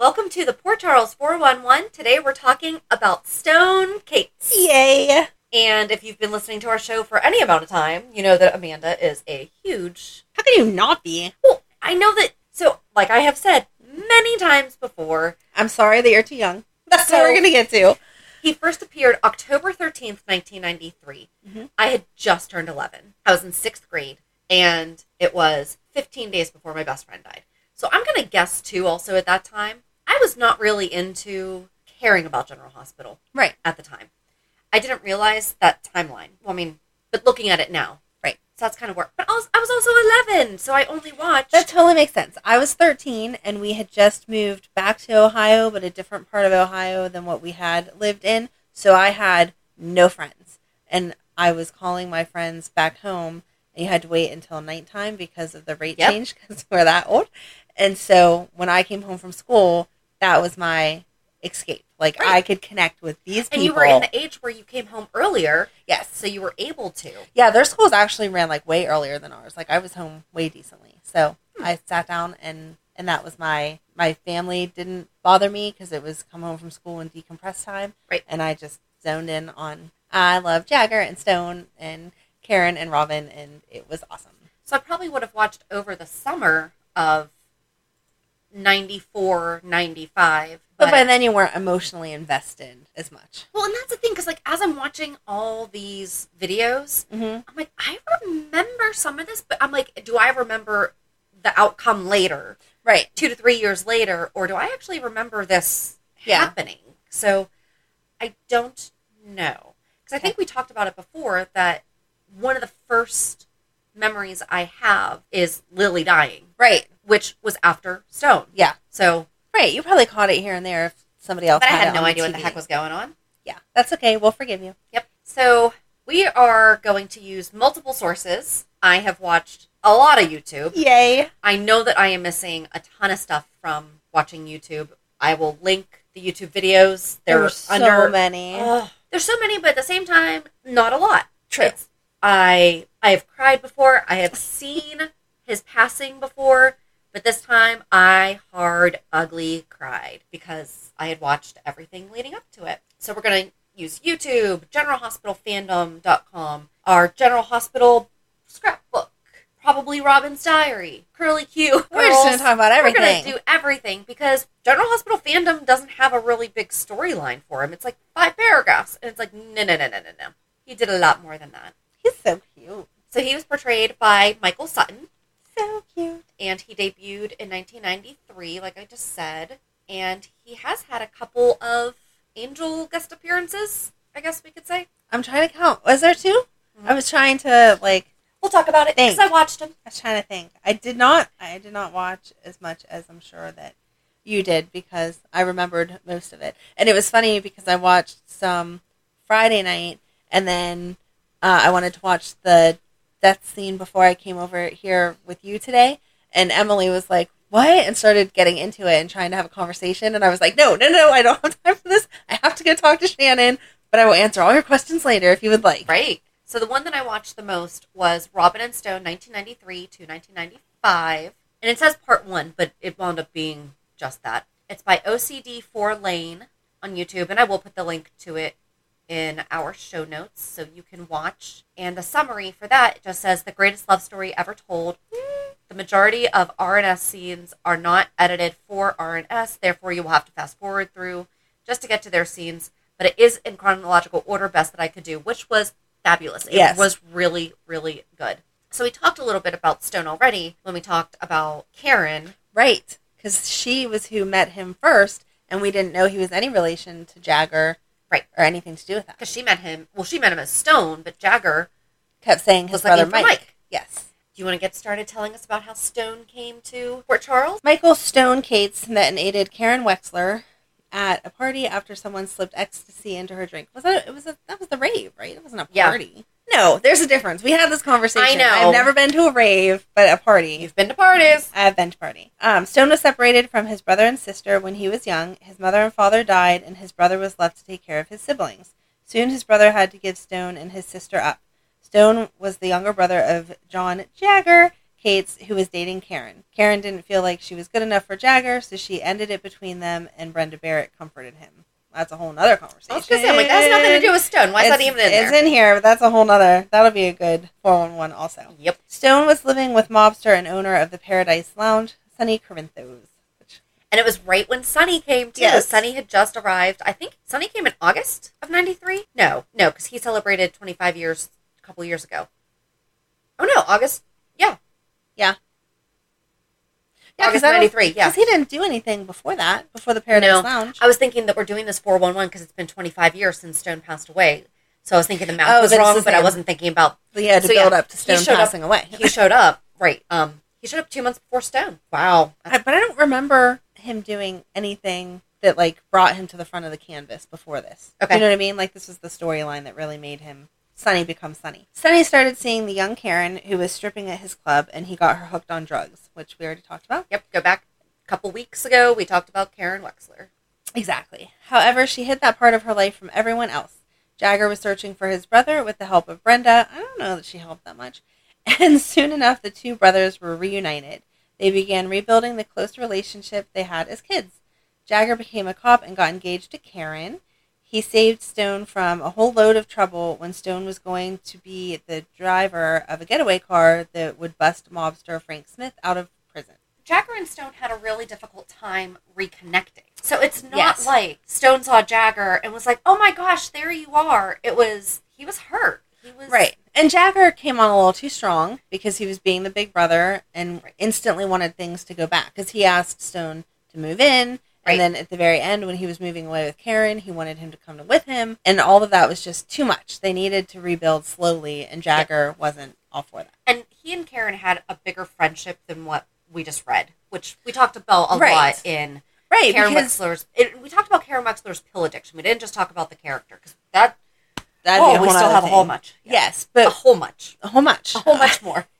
Welcome to the Port Charles 411. Today we're talking about Stone Cates. Yay. And if you've been listening to our show for any amount of time, you know that Amanda is a huge. How can you not be? Well, I know that. So, like I have said many times before, I'm sorry that you're too young. That's So- what we're going to get to. he first appeared October 13th, 1993. Mhm. I had just turned 11. I was in sixth grade, and it was 15 days before my best friend died. So I'm going to guess, too, also at that time, I was not really into caring about General Hospital Right. at the time. I didn't realize that timeline. Well, I mean, but looking at it now. Right. So that's kind of where. But I was, I was also 11, so I only watched. That totally makes sense. I was 13 and we had just moved back to Ohio, but a different part of Ohio than what we had lived in. So I had no friends. And I was calling my friends back home, and you had to wait until nighttime because of the rate Yep. change because we're that old. And so when I came home from school, that was my escape. Like Right. I could connect with these people. and you were in the age where you came home earlier, yes. so you were able to. Yeah, their schools actually ran like way earlier than ours. Like I was home way decently. So hmm. I sat down and and that was my my family didn't bother me because it was come home from school and decompress time. Right. And I just zoned in on I love Jagger and Stone and Karen and Robin and it was awesome. So I probably would have watched over the summer of 94, 95. But, But, by then you weren't emotionally invested as much. well, and that's the thing, because like as I'm watching all these videos, Mm-hmm. I'm like, I remember some of this, but I'm like, do I remember the outcome later, Right. two to three years later, or do I actually remember this Yeah. happening? So I don't know. Because I think we talked about it before that one of the first memories I have is Lily dying, Right. Which was after Stone. Yeah. So, Right. You probably caught it here and there if somebody else but I had, no idea what the heck was going on. Yeah. That's okay. We'll forgive you. Yep. So we are going to use multiple sources. I have watched a lot of YouTube. Yay. I know that I am missing a ton of stuff from watching YouTube. I will link the YouTube videos. They're There's so under many. There's so many, but at the same time, not a lot. True. It's- I I have cried before. I have seen his passing before, but this time I hard ugly cried because I had watched everything leading up to it. So we're gonna use YouTube, GeneralHospitalFandom.com, our General Hospital scrapbook, probably Robin's Diary, Curly Q. We're just gonna talk about everything. We're gonna do everything because General Hospital fandom doesn't have a really big storyline for him. It's like five paragraphs, and it's like no, no, no, no, no, no. He did a lot more than that. He's so cute. So he was portrayed by Michael Sutton, So cute. And he debuted in 1993, like I just said. And he has had a couple of angel guest appearances, I guess we could say. I'm trying to count. Was there 2 Mm-hmm. I was trying to like. We'll talk about it because I watched him. I was trying to think. I did not. I did not watch as much as I'm sure that you did because I remembered most of it. And it was funny because I watched some Friday night, and then uh, I wanted to watch the death scene before I came over here with you today. And Emily was like, "What?" and started getting into it and trying to have a conversation. And I was like, "No, no, no! I don't have time for this. I have to go talk to Shannon." But I will answer all your questions later if you would like. Right. So the one that I watched the most was Robin and Stone, 1993 to 1995. And it says part one, but it wound up being just that. It's by OCD4 Lane on YouTube, and I will put the link to it in our show notes so you can watch. And the summary for that just says the greatest love story ever told. The majority of RNS scenes are not edited for RNS, therefore you will have to fast forward through just to get to their scenes. But it is in chronological order, best that I could do, which was fabulous. It Yes. was really, really good. So we talked a little bit about Stone already when we talked about Karen. Right, because she was who met him first, and we didn't know he was any relation to Jagger, Right. or anything to do with that. Because she met him, well, she met him as Stone, but Jagger. Kept saying his brother Mike. Mike. Yes, Do you want to get started telling us about how Stone came to Port Charles? Michael Stone Cates met and aided Karen Wexler at a party after someone slipped ecstasy into her drink. Was that? It was a, that was the rave, right? It wasn't a Yeah. party. No, there's a difference. We had this conversation. I know. I've never been to a rave, but a party. You've been to parties. I have been to party. Um, Stone was separated from his brother and sister when he was young. His mother and father died, and his brother was left to take care of his siblings. Soon, his brother had to give Stone and his sister up. Stone was the younger brother of John Jagger Cates, who was dating Karen. Karen didn't feel like she was good enough for Jagger, so she ended it between them, and Brenda Barrett comforted him. That's a whole nother conversation. I was say, I'm like, that has nothing to do with Stone. Why is that It's- even in It's there? in here, but that's a whole nother. That'll be a good 411 also. Yep. Stone was living with mobster and owner of the Paradise Lounge, Sonny Corinthos. Which, And it was right when Sonny came too. Yes. Sonny had just arrived. I think Sonny came in August of '93. No, no, because he celebrated 25 years couple years ago. Oh no, August. Yeah, yeah. August '93. Yeah. Because he didn't do anything before that, before the Paradise No, Lounge. I was thinking that we're doing this 411 because it's been 25 years since Stone passed away. So I was thinking the math Oh, was wrong, but I wasn't thinking about. Had to So, build yeah, up to Stone showed up- passing away. He showed up right. Um, he showed up two months before Stone. Wow. I- but I don't remember him doing anything that like brought him to the front of the canvas before this. Okay. You know what I mean? Like this was the storyline that really made him Sonny becomes Sonny. Sonny started seeing the young Karen who was stripping at his club and he got her hooked on drugs, which we already talked about. Yep. Go back a couple weeks ago. We talked about Karen Wexler. Exactly. However, she hid that part of her life from everyone else. Jagger was searching for his brother with the help of Brenda. I don't know that she helped that much. And soon enough, the two brothers were reunited. They began rebuilding the close relationship they had as kids. Jagger became a cop and got engaged to Karen. He saved Stone from a whole load of trouble when Stone was going to be the driver of a getaway car that would bust mobster Frank Smith out of prison. Jagger and Stone had a really difficult time reconnecting. So it's not Yes. like Stone saw Jagger and was like, "Oh my gosh, there you are." It was he was hurt. He was Right. And Jagger came on a little too strong because he was being the big brother and instantly wanted things to go back because he asked Stone to move in. Right. And then at the very end, when he was moving away with Karen, he wanted him to come to with him. And all of that was just too much. They needed to rebuild slowly, and Jagger wasn't all for that. And he and Karen had a bigger friendship than what we just read, which we talked about a Right. lot in Right. Karen because Wexler's. It, we talked about Karen Wexler's pill addiction. We didn't just talk about the character because that. that'd oh, be a we still have a whole much. Yeah. Yes, a but whole much. a whole much. A whole much more.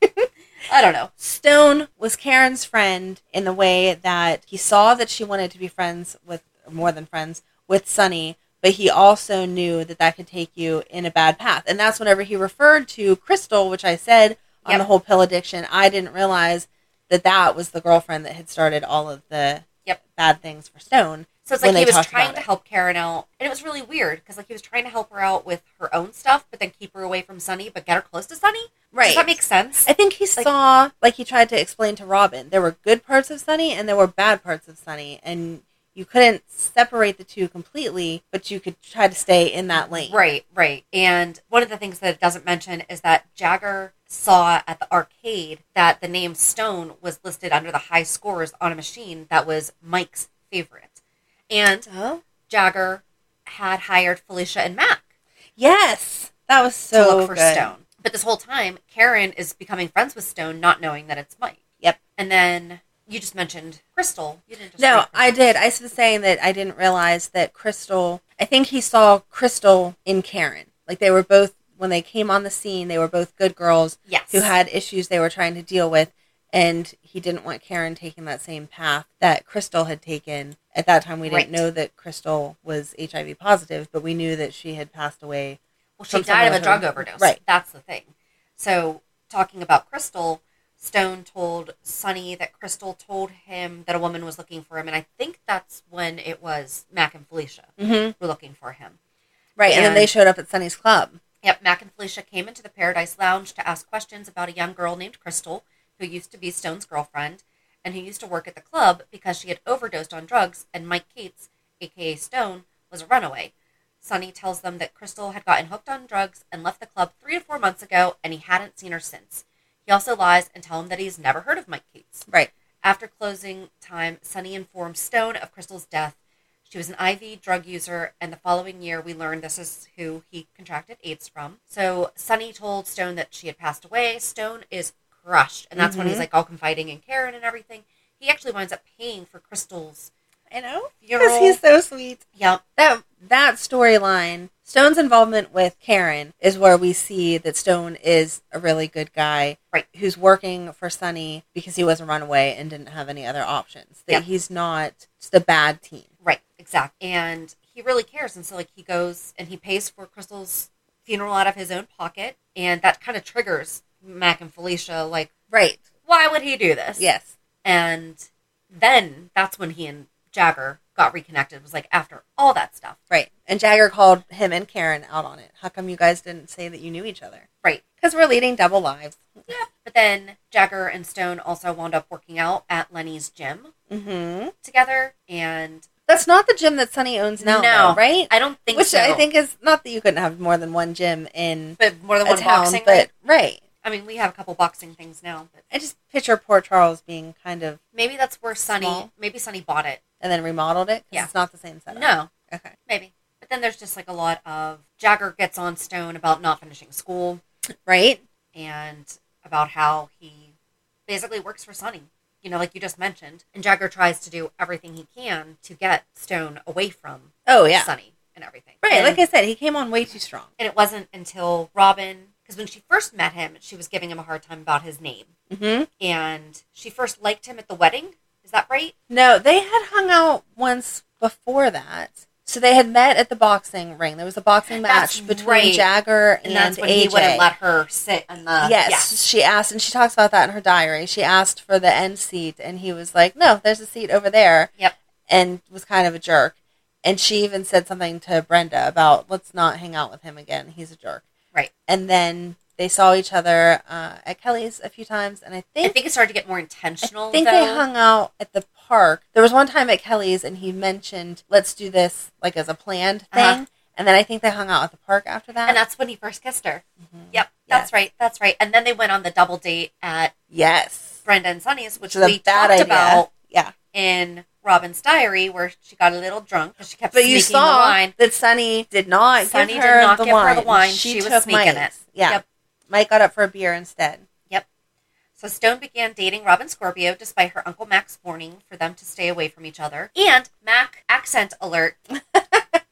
I don't know. Stone was Karen's friend in the way that he saw that she wanted to be friends with more than friends with Sonny, but he also knew that that could take you in a bad path. And that's whenever he referred to Crystal, which I said on Yep. the whole pill addiction, I didn't realize that that was the girlfriend that had started all of the Yep. bad things for Stone. So it's like he was trying to help Karen out, and it was really weird because like he was trying to help her out with her own stuff, but then keep her away from Sonny, but get her close to Sonny. Right. Does that make sense? I think he Like- saw, like he tried to explain to Robin, there were good parts of Sonny and there were bad parts of Sonny, and you couldn't separate the two completely, but you could try to stay in that lane. Right, right. And one of the things that it doesn't mention is that Jagger saw at the arcade that the name Stone was listed under the high scores on a machine that was Mike's favorite. And Oh, Jagger had hired Felicia and Mac yes, that was to so look for good. Stone. But this whole time, Karen is becoming friends with Stone, not knowing that it's Mike. Yep. And then you just mentioned Crystal. You didn't just No, I did. I was saying that I didn't realize that Crystal. I think he saw Crystal in Karen. Like they were both when they came on the scene. They were both good girls Yes. who had issues they were trying to deal with, and he didn't want Karen taking that same path that Crystal had taken. At that time, we didn't Right. know that Crystal was HIV positive, but we knew that she had passed away. Well, she died of a drug overdose. Right. That's the thing. So, talking about Crystal, Stone told Sonny that Crystal told him that a woman was looking for him, and I think that's when it was Mac and Felicia Mm-hmm. were looking for him. Right, and, then they showed up at Sonny's club. Yep, Mac and Felicia came into the Paradise Lounge to ask questions about a young girl named Crystal, who used to be Stone's girlfriend, and who used to work at the club because she had overdosed on drugs, and Mike Cates, aka Stone, was a runaway. Sonny tells them that Crystal had gotten hooked on drugs and left the club three to four months ago, and he hadn't seen her since. He also lies and tells him that he's never heard of Mike Cates. Right. After closing time, Sonny informs Stone of Crystal's death. She was an IV drug user, and the following year, we learned this is who he contracted AIDS from. So Sonny told Stone that she had passed away. Stone is crushed, and that's when he's Mhm. like all confiding in Karen and everything. He actually winds up paying for Crystal's I know. funeral. Because he's so sweet. Yep. that that storyline stone's involvement with karen is where we see that stone is a really good guy Right. who's working for sonny because he was a runaway and didn't have any other options that Yeah. he's not just a bad team Right, exactly. And he really cares. And so, like, he goes and he pays for Crystal's funeral out of his own pocket. And that kind of triggers Mac and Felicia, like, right why would he do this? yes And then that's when he and Jagger got reconnected. It was like after all that stuff. right and jagger called him and karen out on it how come you guys didn't say that you knew each other Right. because we're leading double lives Yeah. But then Jagger and Stone also wound up working out at Lenny's gym mm-hmm. together. And that's not the gym that sonny owns now No, though, right I don't think which so. i think is not that you couldn't have more than one gym in but more than a one town boxing. but right I mean, we have a couple boxing things now, but I just picture Port Charles being kind of, maybe that's where Sonny, Small. maybe Sonny bought it. and then remodeled it. Yeah. it's not the same setup. No, Okay. maybe. But then there's just like a lot of Jagger gets on Stone about not finishing school Right. and about how he basically works for Sonny. You know, like you just mentioned. And Jagger tries to do everything he can to get Stone away from Oh yeah. Sonny and everything. Right. And, like I said, he came on way too strong. and it wasn't until Robin, because when she first met him, she was giving him a hard time about his name. Mm-hmm. And she first liked him at the wedding. Is that right? No, they had hung out once before that. So they had met at the boxing ring. There was a boxing That's match between right. Jagger and, And, that's when AJ. he wouldn't let her sit in the. yes, she asked, and she talks about that in her diary. She asked for the end seat, and he was like, "No, there's a seat over there." Yep. and was kind of a jerk. And she even said something to Brenda about, "Let's not hang out with him again. He's a jerk." Right. And then they saw each other uh, at Kelly's a few times, and I think I think it started to get more intentional. I think though. they hung out at the park. There was one time at Kelly's, and he mentioned, "Let's do this like as a planned thing." Uh-huh. And then I think they hung out at the park after that. And that's when he first kissed her. Mhm. Yep, that's Yes. right. That's right. And then they went on the double date at yes, Brenda and Sonny's, which we talked idea. about Yeah, in Robin's diary, where she got a little drunk because she kept but sneaking you the saw wine. that Sonny did not Sonny give did not the give her wine. the wine. She was took sneaking Mike's. it. Yeah, Yep. Mike got up for a beer instead. Yep. So Stone began dating Robin Scorpio despite her Uncle Mac's warning for them to stay away from each other. And Mac, accent alert.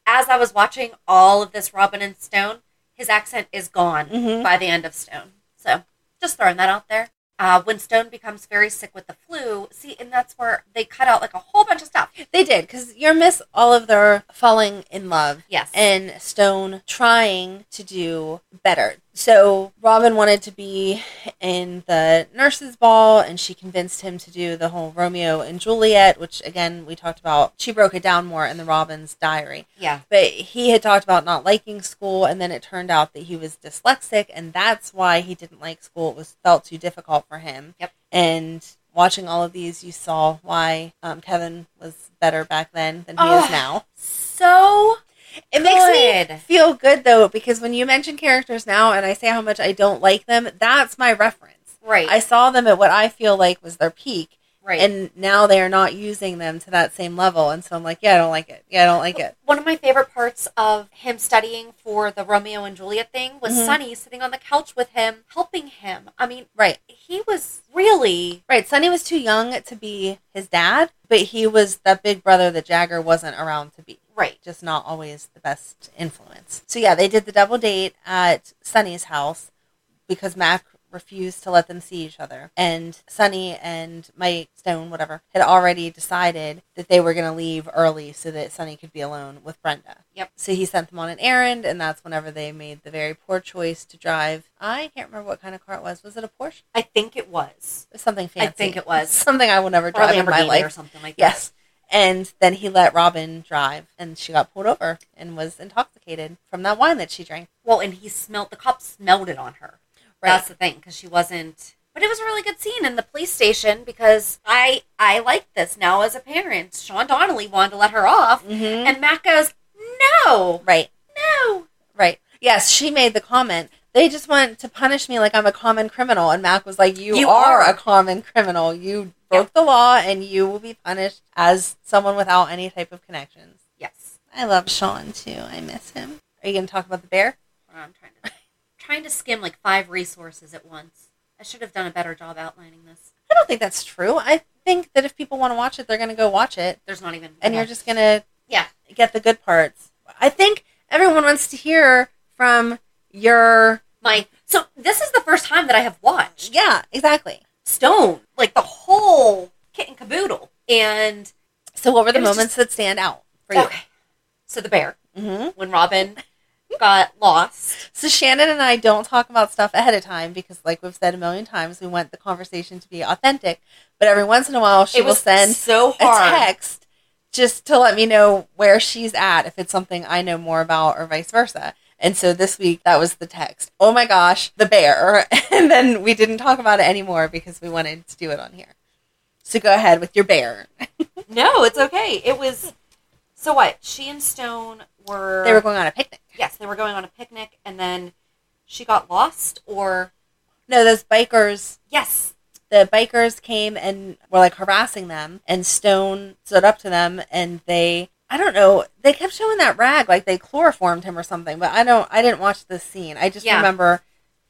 As I was watching all of this Robin and Stone, his accent is gone Mhm. by the end of Stone. So just throwing that out there. Uh, when Stone becomes very sick with the flu, see, and that's where they cut out like a whole bunch of stuff. They did because you miss all of their falling in love Yes. and Stone trying to do better. So Robin wanted to be in the nurses' ball, and she convinced him to do the whole Romeo and Juliet, which again we talked about. She broke it down more in the Robin's diary. yeah. But he had talked about not liking school, and then it turned out that he was dyslexic, and that's why he didn't like school. It was felt too difficult for him. Yep. And watching all of these, you saw why um, Kevin was better back then than he Oh. is now. So It makes me feel good though because when you mention characters now and I say how much I don't like them, that's my reference. right, I saw them at what I feel like was their peak, right. and now they are not using them to that same level, and so I'm like, yeah, I don't like it. Yeah, I don't like it. One of my favorite parts of him studying for the Romeo and Juliet thing was Mhm. Sonny sitting on the couch with him, helping him. I mean, Right. he was really Right. Sonny was too young to be his dad, but he was that big brother that Jagger wasn't around to be. Right. Just not always the best influence. So yeah, they did the double date at Sonny's house because Mac refused to let them see each other. And Sonny and Mike Stone, whatever, had already decided that they were going to leave early so that Sonny could be alone with Brenda. Yep. So he sent them on an errand, and that's whenever they made the very poor choice to drive. I can't remember what kind of car it was. Was it a Porsche? I think it was. It was something fancy. I think it was. something I will never drive in my life. or something like Yes. And then he let Robin drive, and she got pulled over and was intoxicated from that wine that she drank. Well, and he smelled the cop smelled it on her. Right. That's the thing because she wasn't. But it was a really good scene in the police station because I I like this now as a parent. Sean Donnelly wanted to let her off, Mhm. and Mac goes, "No, Right. no." Right. Yes, she made the comment. They just want to punish me like I'm a common criminal. And Mac was like, You, You are, are. a common criminal. You broke the law and you will be punished as someone without any type of connections. Yes. I love Sean too. I miss him. Are you going to talk about the bear? I'm trying to trying to skim like five resources at once. I should have done a better job outlining this. I don't think that's true. I think that if people want to watch it, they're going to go watch it. There's not even And you're just going to yeah. get the good parts. I think everyone wants to hear from your. My so this is the first time that I have watched Yeah, exactly. Stone like the whole kit and caboodle. And So, what were the moments that stand out for you? okay, so the bear hmm when Robin got lost. So Shannon and I don't talk about stuff ahead of time because, like we've said a million times, we want the conversation to be authentic. But every once in a while, she will send so a text just to let me know where she's at if it's something I know more about or vice versa. And so this week that was the text. Oh my gosh, the bear. And then we didn't talk about it anymore because we wanted to do it on here. So go ahead with your bear. No, it's okay. It was so what? She and Stone were They were going on a picnic. yes, they were going on a picnic, and then she got lost. Or No, those bikers yes, the bikers came and were like harassing them and stone stood up to them and they i don't know. They kept showing that rag like they chloroformed him or something but i don't i didn't watch this scene. I just Yeah. remember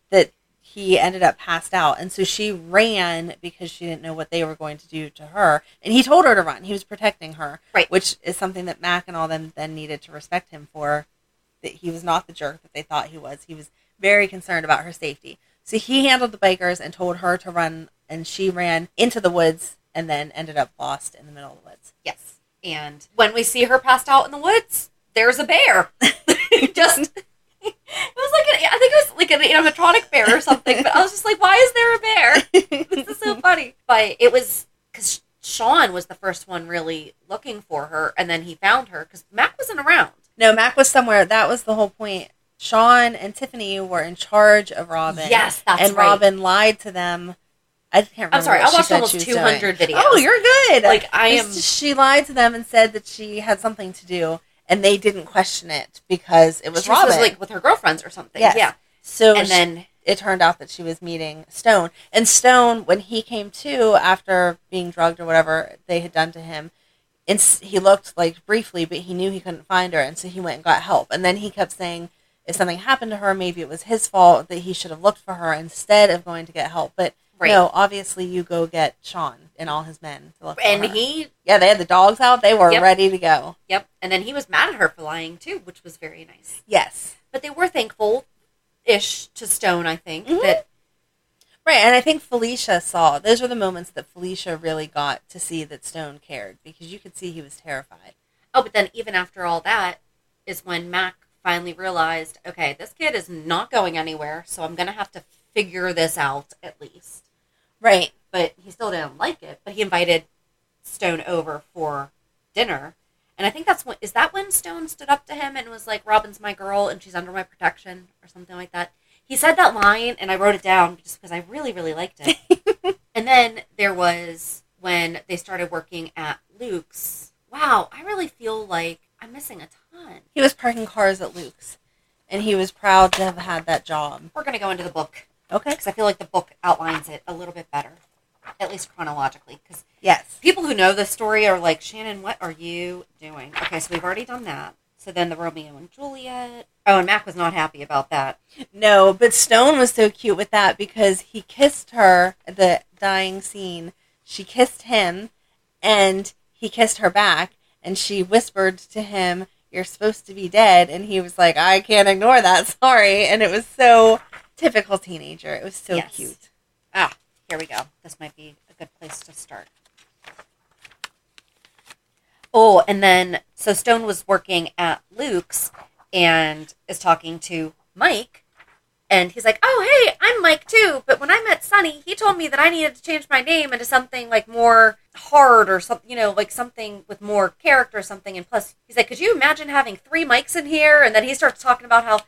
that he ended up passed out. And so she ran because she didn't know what they were going to do to her. And he told her to run. He was protecting her Right. which is something that mac and all them then needed to respect him for that he was not the jerk that they thought he was. He was very concerned about her safety. So he handled the bikers and told her to run and she ran into the woods and then ended up lost in the middle of the woods. Yes. And when we see her passed out in the woods, there's a bear. just it was like an, I think it was like an animatronic bear or something. But I was just like, why is there a bear? this is so funny. But it was because Sean was the first one really looking for her, and then he found her because Mac wasn't around. no mac was somewhere that was the whole point sean and tiffany were in charge of robin Yes, that's and right. robin lied to them i can't remember I'm sorry, I watched almost 200 doing. videos. oh you're good Like, I am- she lied to them and said that she had something to do and they didn't question it because it was she robin to, like with her girlfriends or something. Yes. Yeah, so and she- then it turned out that she was meeting Stone. And Stone, when he came to after being drugged or whatever they had done to him, ins- he looked like briefly, but he knew he couldn't find her, and so he went and got help. And then he kept saying, if something happened to her, maybe it was his fault that he should have looked for her instead of going to get help. But Right. no, obviously you go get Sean and all his men to look and he yeah, they had the dogs out; they were Yep. ready to go. Yep. And then he was mad at her for lying too, which was very nice. Yes. But they were thankful ish to Stone, I think, Mhm. that Right, and I think Felicia saw those were the moments that Felicia really got to see that Stone cared because you could see he was terrified. oh, but then even after all that is when Mac finally realized, okay, this kid is not going anywhere, so I'm gonna have to figure this out at least. Right. But he still didn't like it. But he invited Stone over for dinner. And I think that's when is that when Stone stood up to him and was like, Robin's my girl and she's under my protection or something like that. He said that line and I wrote it down just because I really, really liked it. and then there was when they started working at Luke's. Wow, I really feel like I'm missing a ton. He was parking cars at Luke's, and he was proud to have had that job. We're going to go into the book Okay. because I feel like the book outlines it a little bit better, at least chronologically. Because Yes. people who know the story are like, Shannon, what are you doing? Okay, so we've already done that. So then the Romeo and Juliet. Oh, and Mac was not happy about that. No, but Stone was so cute with that because he kissed her at the dying scene. She kissed him, and he kissed her back, and she whispered to him, "You're supposed to be dead," and he was like, "I can't ignore that. Sorry." And it was so typical teenager. It was so Yes. cute. Ah, here we go. This might be a good place to start. Oh, and then so Stone was working at Luke's and is talking to Mike, and he's like, "Oh, hey, I'm Mike too." But when I met Sonny, he told me that I needed to change my name into something like more hard or something, you know, like something with more character or something. And plus, he's like, "Could you imagine having three Mikes in here?" And then he starts talking about how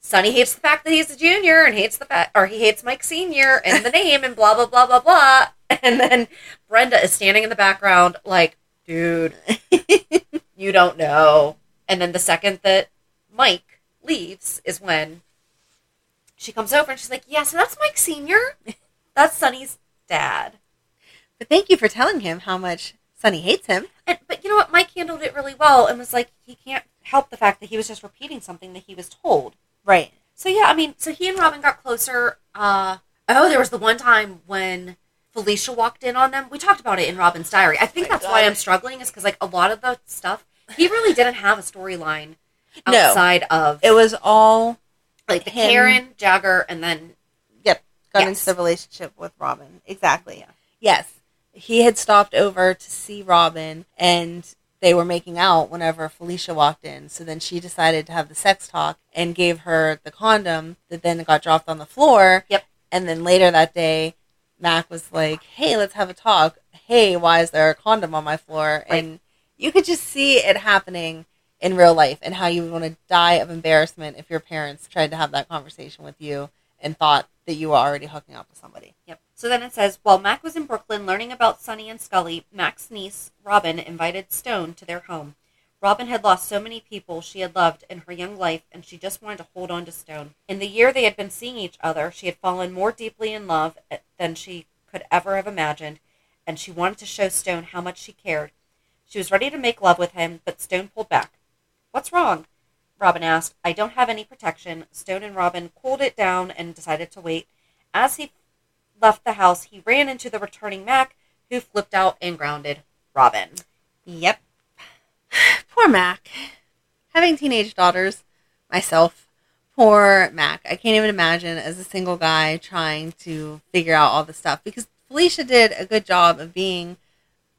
Sonny hates the fact that he's a junior and hates the fact, or he hates Mike Senior and the name and blah blah blah blah blah. And then Brenda is standing in the background, like, dude, you don't know. And then the second that Mike leaves is when she comes over and she's like, "Yeah, so that's Mike Senior. That's Sonny's dad." But thank you for telling him how much Sonny hates him. And, but you know what? Mike handled it really well and was like, he can't help the fact that he was just repeating something that he was told. Right. So yeah, I mean, so he and Robin got closer. Uh, oh, there was the one time when Felicia walked in on them. We talked about it in Robin's diary. I think that's why. I'm struggling, is because like a lot of the stuff he really didn't have a storyline No. outside of It was all like the him- Karen Jagger, and then Yep. Got Yes. into the relationship with Robin. Exactly. Yeah. Yes. He had stopped over to see Robin and they were making out whenever Felicia walked in. So then she decided to have the sex talk and gave her the condom that then got dropped on the floor. Yep. And then later that day, Mac was like, Hey, let's have a talk. Hey, why is there a condom on my floor? Right. And you could just see it happening in real life and how you would want to die of embarrassment if your parents tried to have that conversation with you and thought that you were already hooking up with somebody. Yep. So then it says, while Mac was in Brooklyn learning about Sonny and Scully, Mac's niece, Robin, invited Stone to their home. Robin had lost so many people she had loved in her young life, and she just wanted to hold on to Stone. In the year they had been seeing each other, she had fallen more deeply in love eh, than she could ever have imagined, and she wanted to show Stone how much she cared. She was ready to make love with him, but Stone pulled back. What's wrong? Robin asked. I don't have any protection. Stone and Robin cooled it down and decided to wait. As he left the house, he ran into the returning Mac, who flipped out and grounded Robin. Yep. Poor Mac. Having teenage daughters myself. Poor Mac. I can't even imagine as a single guy trying to figure out all this stuff because Felicia did a good job of being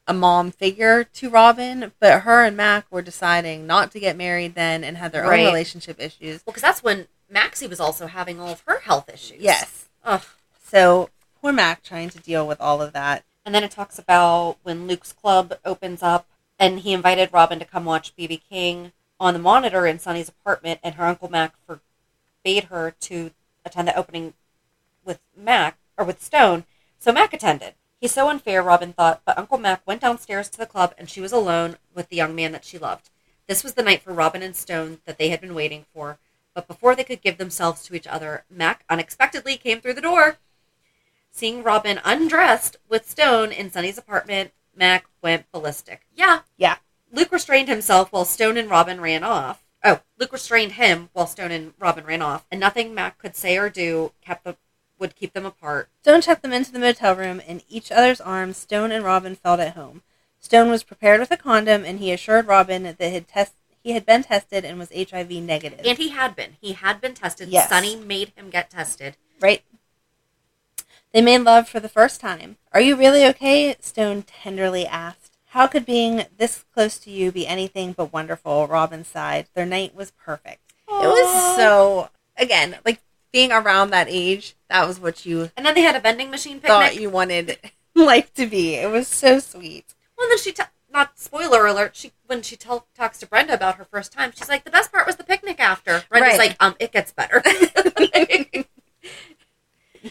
a mom figure to Robin, but her and Mac were deciding not to get married then and had their Right. own relationship issues. Well, because that's when Maxie was also having all of her health issues. Yes. Ugh. So poor Mac trying to deal with all of that. And then it talks about when Luke's club opens up, and he invited Robin to come watch BB King on the monitor in Sonny's apartment, and her uncle Mac forbade her to attend the opening with Mac or with Stone. So Mac attended. He's so unfair, Robin thought, but Uncle Mac went downstairs to the club, and she was alone with the young man that she loved. This was the night for Robin and Stone that they had been waiting for. But before they could give themselves to each other, Mac unexpectedly came through the door. Seeing Robin undressed with Stone in Sonny's apartment, Mac went ballistic. Yeah, Yeah. Luke restrained himself while Stone and Robin ran off. Oh, Luke restrained him while Stone and Robin ran off, and nothing Mac could say or do kept the, would keep them apart. Stone checked them into the motel room. In each other's arms, Stone and Robin felt at home. Stone was prepared with a condom, and he assured Robin that had test- he had been tested and was HIV negative. And he had been. He had been tested. Yes. Sonny made him get tested. right? They made love for the first time. Are you really okay? Stone tenderly asked. How could being this close to you be anything but wonderful? Robin sighed. Their night was perfect. It was so, again, like being around that age, that was what you And then they had a vending machine picnic. thought you wanted life to be. It was so sweet. Well, then she, t- not spoiler alert, she when she tell talks to Brenda about her first time, she's like, the best part was the picnic after. Brenda's Right. like, um, it gets better.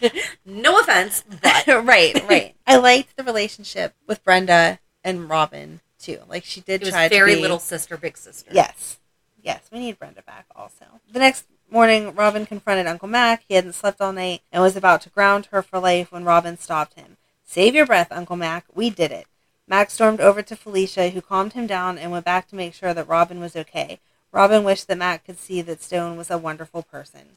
no offense, but right, right. I liked the relationship with Brenda and Robin too. Like she did it was try very to be, little sister, big sister. Yes, yes. We need Brenda back also. The next morning, Robin confronted Uncle Mac. He hadn't slept all night and was about to ground her for life when Robin stopped him. Save your breath, Uncle Mac. We did it. Mac stormed over to Felicia, who calmed him down and went back to make sure that Robin was okay. Robin wished that Mac could see that Stone was a wonderful person.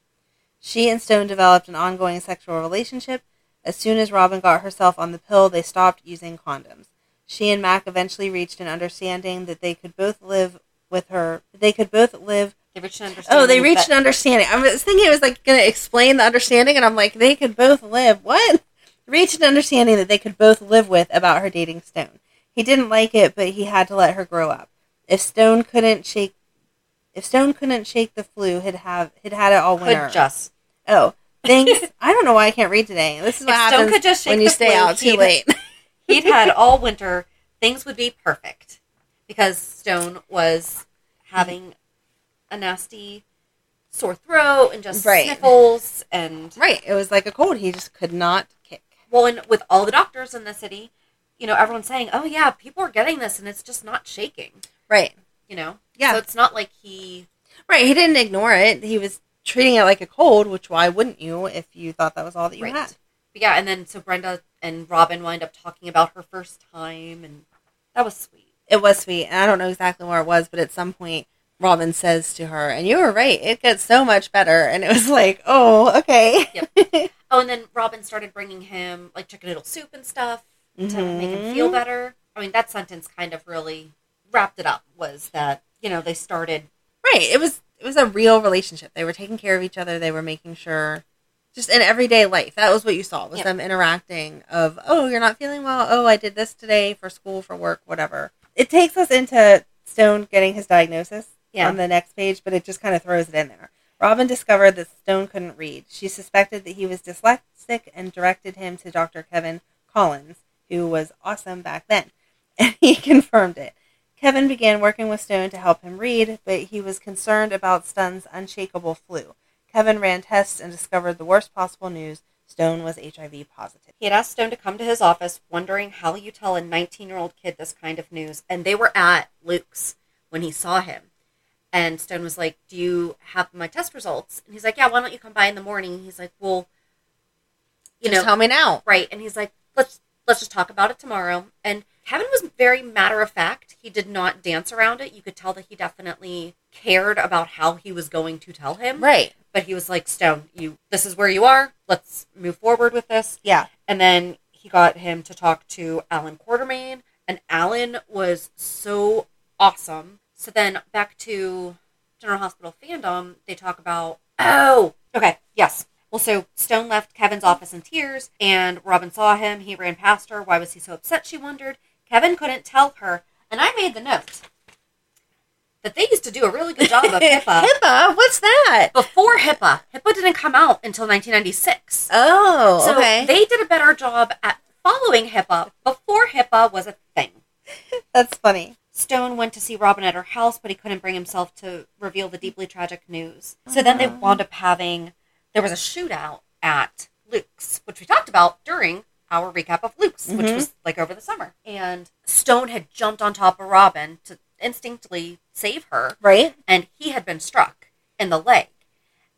She and Stone developed an ongoing sexual relationship. As soon as Robin got herself on the pill, they stopped using condoms. She and Mac eventually reached an understanding that they could both live with her. They could both live. They reached an understanding. Oh, they reached an understanding. I was thinking it was like going to explain the understanding, and I'm like, they could both live. What? Reached an understanding that they could both live with about her dating Stone. He didn't like it, but he had to let her grow up. If Stone couldn't shake, if Stone couldn't shake the flu, he'd have he'd had it all winter. could just. Oh, things. I don't know why I can't read today. This is what If Stone happens could just shake when you stay flu, out too late. He'd had all winter. Things would be perfect because Stone was having a nasty sore throat and just Right. sniffles and right. It was like a cold. He just could not kick. well, and with all the doctors in the city, you know, everyone's saying, "Oh yeah, people are getting this, and it's just not shaking." Right. You know, Yeah. So it's not like he Right. He didn't ignore it. He was treating it like a cold, which why wouldn't you if you thought that was all that you Right. had? But yeah, and then so Brenda and Robin wind up talking about her first time, and that was sweet. It was sweet. And I don't know exactly where it was, but at some point, Robin says to her, and you were right, it gets so much better. And it was like, oh, okay. Yep. Oh, and then Robin started bringing him like chicken noodle soup and stuff to make him feel Mhm. better. I mean, that sentence kind of really wrapped it up. Was that you know they started Right. It was it was a real relationship. They were taking care of each other. They were making sure just in everyday life. That was what you saw was Yeah. them interacting of, "Oh, you're not feeling well. Oh, I did this today for school, for work, whatever." It takes us into Stone getting his diagnosis Yeah. on the next page, but it just kind of throws it in there. Robin discovered that Stone couldn't read. She suspected that he was dyslexic and directed him to Dr. Kevin Collins, who was awesome back then. And he confirmed it. Kevin began working with Stone to help him read, but he was concerned about Stone's unshakable flu. Kevin ran tests and discovered the worst possible news Stone was HIV positive. He had asked Stone to come to his office, wondering how you tell a 19 year old kid this kind of news. And they were at Luke's when he saw him. And Stone was like, Do you have my test results? And he's like, Yeah, why don't you come by in the morning? He's like, Well, you Just know, tell me now. right. And he's like, Let's let's just talk about it tomorrow. And Kevin was very matter of fact. He did not dance around it. You could tell that he definitely cared about how he was going to tell him. Right. But he was like, Stone, you this is where you are. Let's move forward with this. Yeah. And then he got him to talk to Alan Quartermaine, and Alan was so awesome. So then back to General Hospital fandom, they talk about oh, okay, yes. Well, so Stone left Kevin's office in tears, and Robin saw him. He ran past her. Why was he so upset? She wondered. Kevin couldn't tell her, and I made the note that they used to do a really good job of HIPAA HIPAA? What's that? before HIPAA. HIPAA didn't come out until 1996. Oh, So okay. they did a better job at following HIPAA before HIPAA was a thing. That's funny. Stone went to see Robin at her house, but he couldn't bring himself to reveal the deeply tragic news. So then they ah. wound up having there was a shootout at Luke's, which we talked about during our recap of Luke's, which mm-hmm. was like over the summer. And Stone had jumped on top of Robin to instinctively save her, Right? and he had been struck in the leg.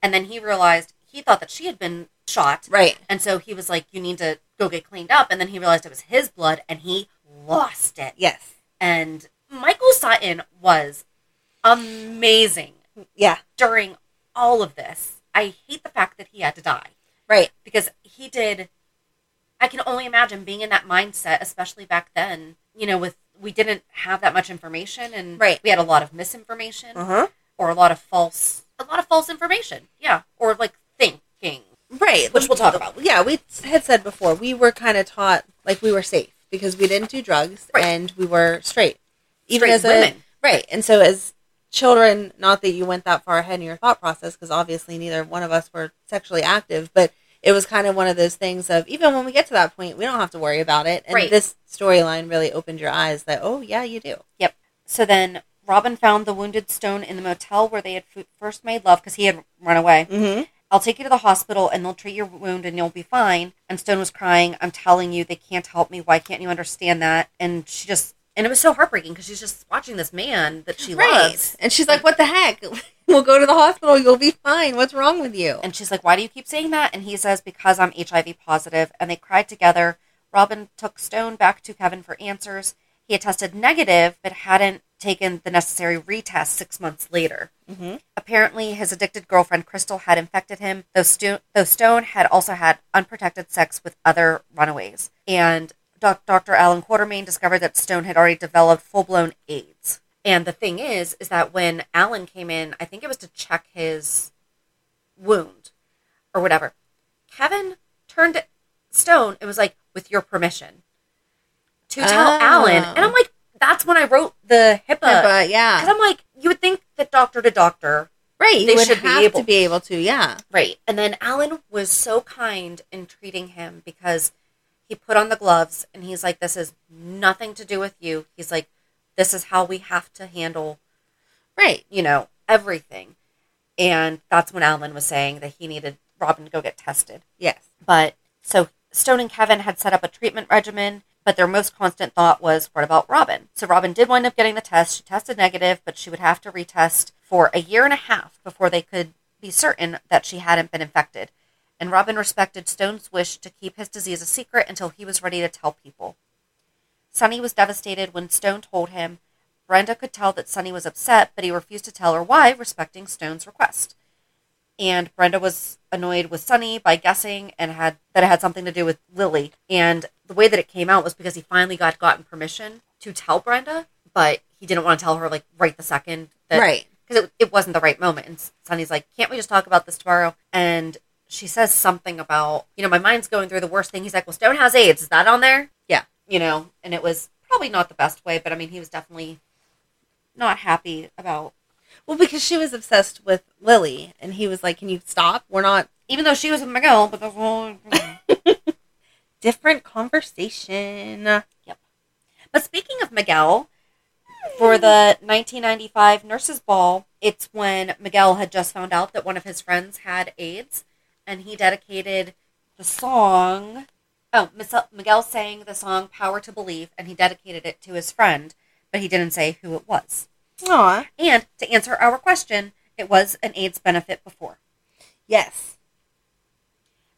And then he realized he thought that she had been shot. Right. And so he was like, You need to go get cleaned up. And then he realized it was his blood and he lost it. Yes. And Michael Sutton was amazing Yeah. during all of this. I hate the fact that he had to die Right. because he did. I can only imagine being in that mindset, especially back then, you know, with we didn't have that much information and Right. we had a lot of misinformation Uh huh. or a lot of false a lot of false information. Yeah. Or like thinking. Right. Which we'll talk about. Yeah, we had said before we were kind of taught like we were safe because we didn't do drugs Right. and we were straight. Straight as a women. right, and so as children, not that you went that far ahead in your thought process because obviously neither one of us were sexually active, but it was kind of one of those things of even when we get to that point, we don't have to worry about it. And Right. this storyline really opened your eyes that oh yeah, you do. Yep. So then Robin found the wounded stone in the motel where they had first made love because he had run away. Mm-hmm. I'll take you to the hospital and they'll treat your wound and you'll be fine. And Stone was crying. I'm telling you, they can't help me. Why can't you understand that? And she just, and it was so heartbreaking because she's just watching this man that she loves. And she's like, "What the heck? we'll go to the hospital. You'll be fine. What's wrong with you?" And she's like, Why do you keep saying that? And he says, Because I'm HIV positive. And they cried together. Robin took Stone back to Kevin for answers. He had tested negative, but hadn't taken the necessary retest six months later. Mhm. Apparently, his addicted girlfriend Crystal had infected him, though, Sto- though Stone had also had unprotected sex with other runaways. And Dr. Alan Quartermaine discovered that Stone had already developed full blown AIDS. And the thing is, is that when Alan came in, I think it was to check his wound or whatever. Kevin turned to Stone and was like, with your permission, to tell Oh. Alan. And I'm like, that's when I wrote the HIPAA. but Because I'm like, you would think that doctor to doctor, right. They would should be able- to be able to. Yeah. right? And then Alan was so kind in treating him because he put on the gloves and he's like, this is nothing to do with you. He's like, this is how we have to handle Right. you know, everything. And that's when Alan was saying that he needed Robin to go get tested. Yes. But so Stone and Kevin had set up a treatment regimen, but their most constant thought was, what about Robin? So Robin did wind up getting the test. She tested negative, but she would have to retest for a year and a half before they could be certain that she hadn't been infected. And Robin respected Stone's wish to keep his disease a secret until he was ready to tell people. Sonny was devastated when Stone told him. Brenda could tell that Sonny was upset, but he refused to tell her why, respecting Stone's request. And Brenda was annoyed with Sonny by guessing and had that it had something to do with Lily. And the way that it came out was because he finally got gotten permission to tell Brenda, but he didn't want to tell her like right the second that right. because it, it wasn't the right moment. And Sonny's like, "Can't we just talk about this tomorrow?" And she says something about, you know, my mind's going through the worst thing. He's like, "Well, Stone has AIDS. Is that on there?" Yeah. You know, and it was probably not the best way, but I mean, he was definitely not happy about. Well, because she was obsessed with Lily, and he was like, "Can you stop? We're not Even though she was with Miguel, but the whole. different conversation." Yep. But speaking of Miguel, for the 1995 Nurses Ball, it's when Miguel had just found out that one of his friends had AIDS, and he dedicated the song. Oh, Miguel sang the song "Power to Believe," and he dedicated it to his friend, but he didn't say who it was. Aw. And to answer our question, it was an AIDS benefit before. Yes.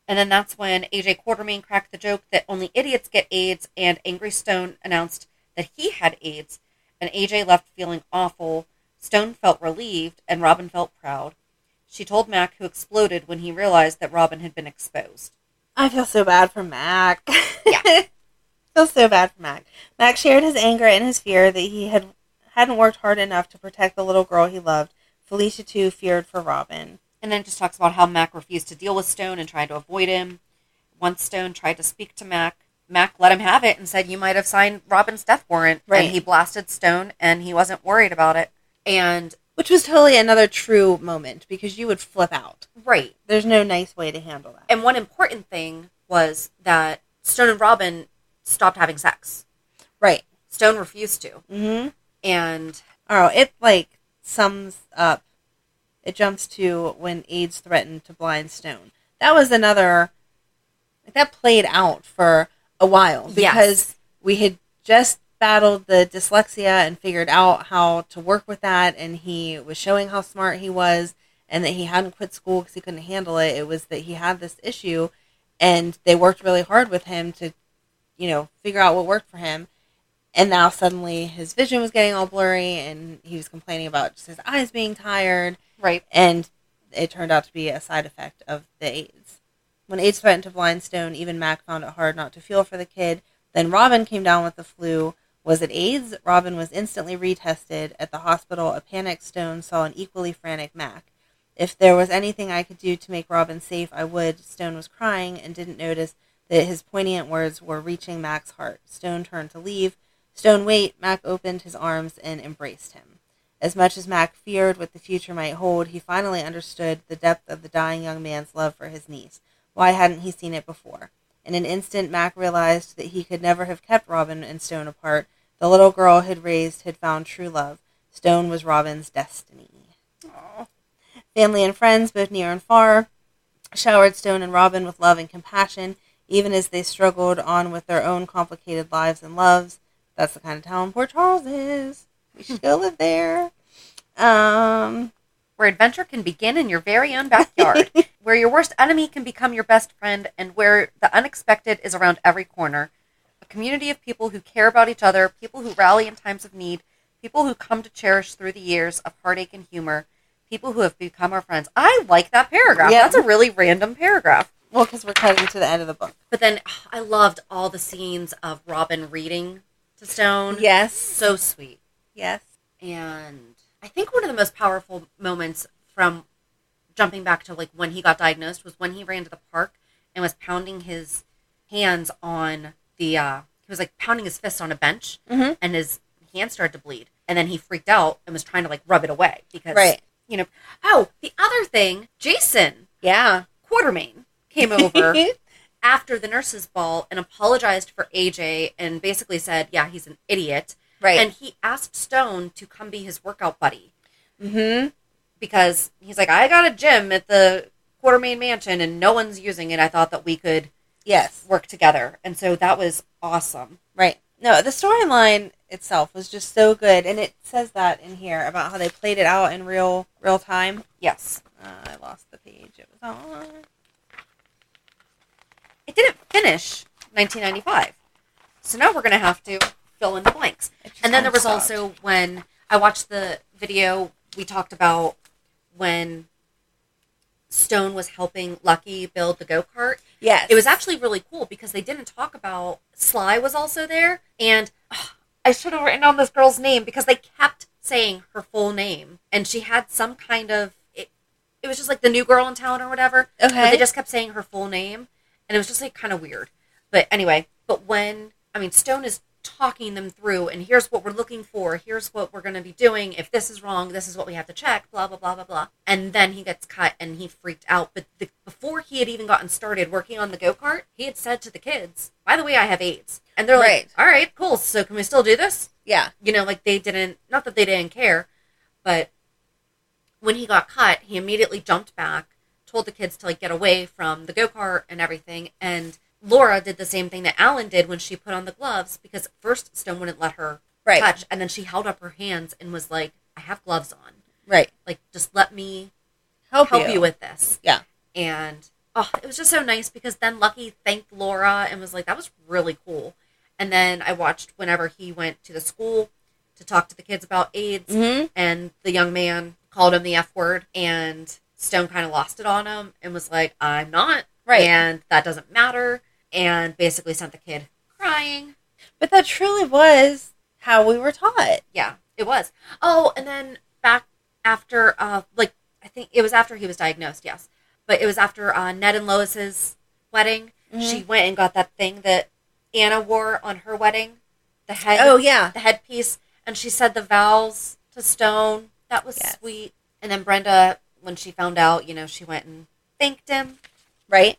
And then that's when AJ Quartermaine cracked the joke that only idiots get AIDS, and Angry Stone announced that he had AIDS, and AJ left feeling awful. Stone felt relieved, and Robin felt proud. She told Mac, who exploded when he realized that Robin had been exposed. I feel so bad for Mac. Yeah. feel so bad for Mac. Mac shared his anger and his fear that he had hadn't worked hard enough to protect the little girl he loved. Felicia too feared for Robin. And then just talks about how Mac refused to deal with Stone and tried to avoid him. Once Stone tried to speak to Mac, Mac let him have it and said, You might have signed Robin's death warrant. Right. And he blasted Stone, and he wasn't worried about it. And, Which was totally another true moment because you would flip out. right. There's no nice way to handle that. And one important thing was that Stone and Robin stopped having sex. right. Stone refused to. Mm-hmm. And Oh, it like sums up. It jumps to when AIDS threatened to blind Stone. That was another. Like, that played out for a while because Yes. we had just battled the dyslexia and figured out how to work with that, and he was showing how smart he was, and that he hadn't quit school because he couldn't handle it. It was that he had this issue, and they worked really hard with him to, you know, figure out what worked for him and now suddenly his vision was getting all blurry and he was complaining about just his eyes being tired right. and it turned out to be a side effect of the AIDS. When AIDS threatened to blind Stone, even Mac found it hard not to feel for the kid. Then Robin came down with the flu. Was it AIDS? Robin was instantly retested. At the hospital, a panicked Stone saw an equally frantic Mac. If there was anything I could do to make Robin safe, I would. Stone was crying and didn't notice that his poignant words were reaching Mac's heart. Stone turned to leave. Stone wait, Mac opened his arms and embraced him. As much as Mac feared what the future might hold, he finally understood the depth of the dying young man's love for his niece. Why hadn't he seen it before? In an instant, Mac realized that he could never have kept Robin and Stone apart. The little girl he'd raised had found true love. Stone was Robin's destiny. Family and friends, both near and far, showered Stone and Robin with love and compassion, even as they struggled on with their own complicated lives and loves. That's the kind of town Port Charles is. We should go live there. Um, where adventure can begin in your very own backyard, where your worst enemy can become your best friend, and where the unexpected is around every corner. Community of people who care about each other, people who rally in times of need, people who come to cherish through the years of heartache and humor, people who have become our friends. I like that paragraph. Yeah. That's a really random paragraph. well, because we're cutting to the end of the book. But then I loved all the scenes of Robin reading to Stone. Yes. So sweet. Yes. And I think one of the most powerful moments from jumping back to like when he got diagnosed was when he ran to the park and was pounding his hands on the uh he was like pounding his fist on a bench Mhm. and his hand started to bleed and then he freaked out and was trying to like rub it away because Right. you know oh the other thing jason Yeah. quartermaine came over after the nurses ball and apologized for aj and basically said yeah he's an idiot Right. and he asked Stone to come be his workout buddy mm-hmm. because he's like, I got a gym at the Quartermaine Mansion and no one's using it. I thought that we could Yes. work together. And so that was awesome. Right. No, the storyline itself was just so good, and it says that in here about how they played it out in real real time. Yes. Uh, I lost the page it was on. It didn't finish 1995. So now we're going to have to fill in the blanks. And then there was stopped. also when I watched the video, we talked about when Stone was helping Lucky build the go kart. yes, It was actually really cool because they didn't talk about Sly was also there, and ugh, I should have written down this girl's name because they kept saying her full name, and she had some kind of it. It was just like the new girl in town or whatever. But they just kept saying her full name, and it was just like kind of weird. But anyway, but when I mean Stone is talking them through, and here's what we're looking for, here's what we're going to be doing. If this is wrong, this is what we have to check. Blah blah blah blah blah. And then he gets cut, and he freaked out. But the, before he had even gotten started working on the go kart, he had said to the kids, "By the way, I have AIDS," and they're Right. like, "All right, cool. So can we still do this?" yeah, you know, like they didn't, not that they didn't care, but when he got cut, he immediately jumped back, told the kids to like get away from the go kart and everything. And Laura did the same thing that Alan did when she put on the gloves because first Stone wouldn't let her Right. touch, and then she held up her hands and was like, I have gloves on. right. Like, just let me Help, help you. you with this. Yeah. And oh, it was just so nice because then Lucky thanked Laura and was like, that was really cool. And then I watched whenever he went to the school to talk to the kids about AIDS, Mhm. and the young man called him the F word, and Stone kind of lost it on him and was like, I'm not. Right. And that doesn't matter. And basically sent the kid crying. But that truly was how we were taught. Yeah, it was. Oh, and then back after, uh, like I think it was after he was diagnosed. Yes, but it was after uh, Ned and Lois's wedding. She went and got that thing that Anna wore on her wedding, the head. Oh yeah, the headpiece, and she said the vows to Stone. That was Yes. sweet. And then Brenda, when she found out, you know, she went and thanked him, right,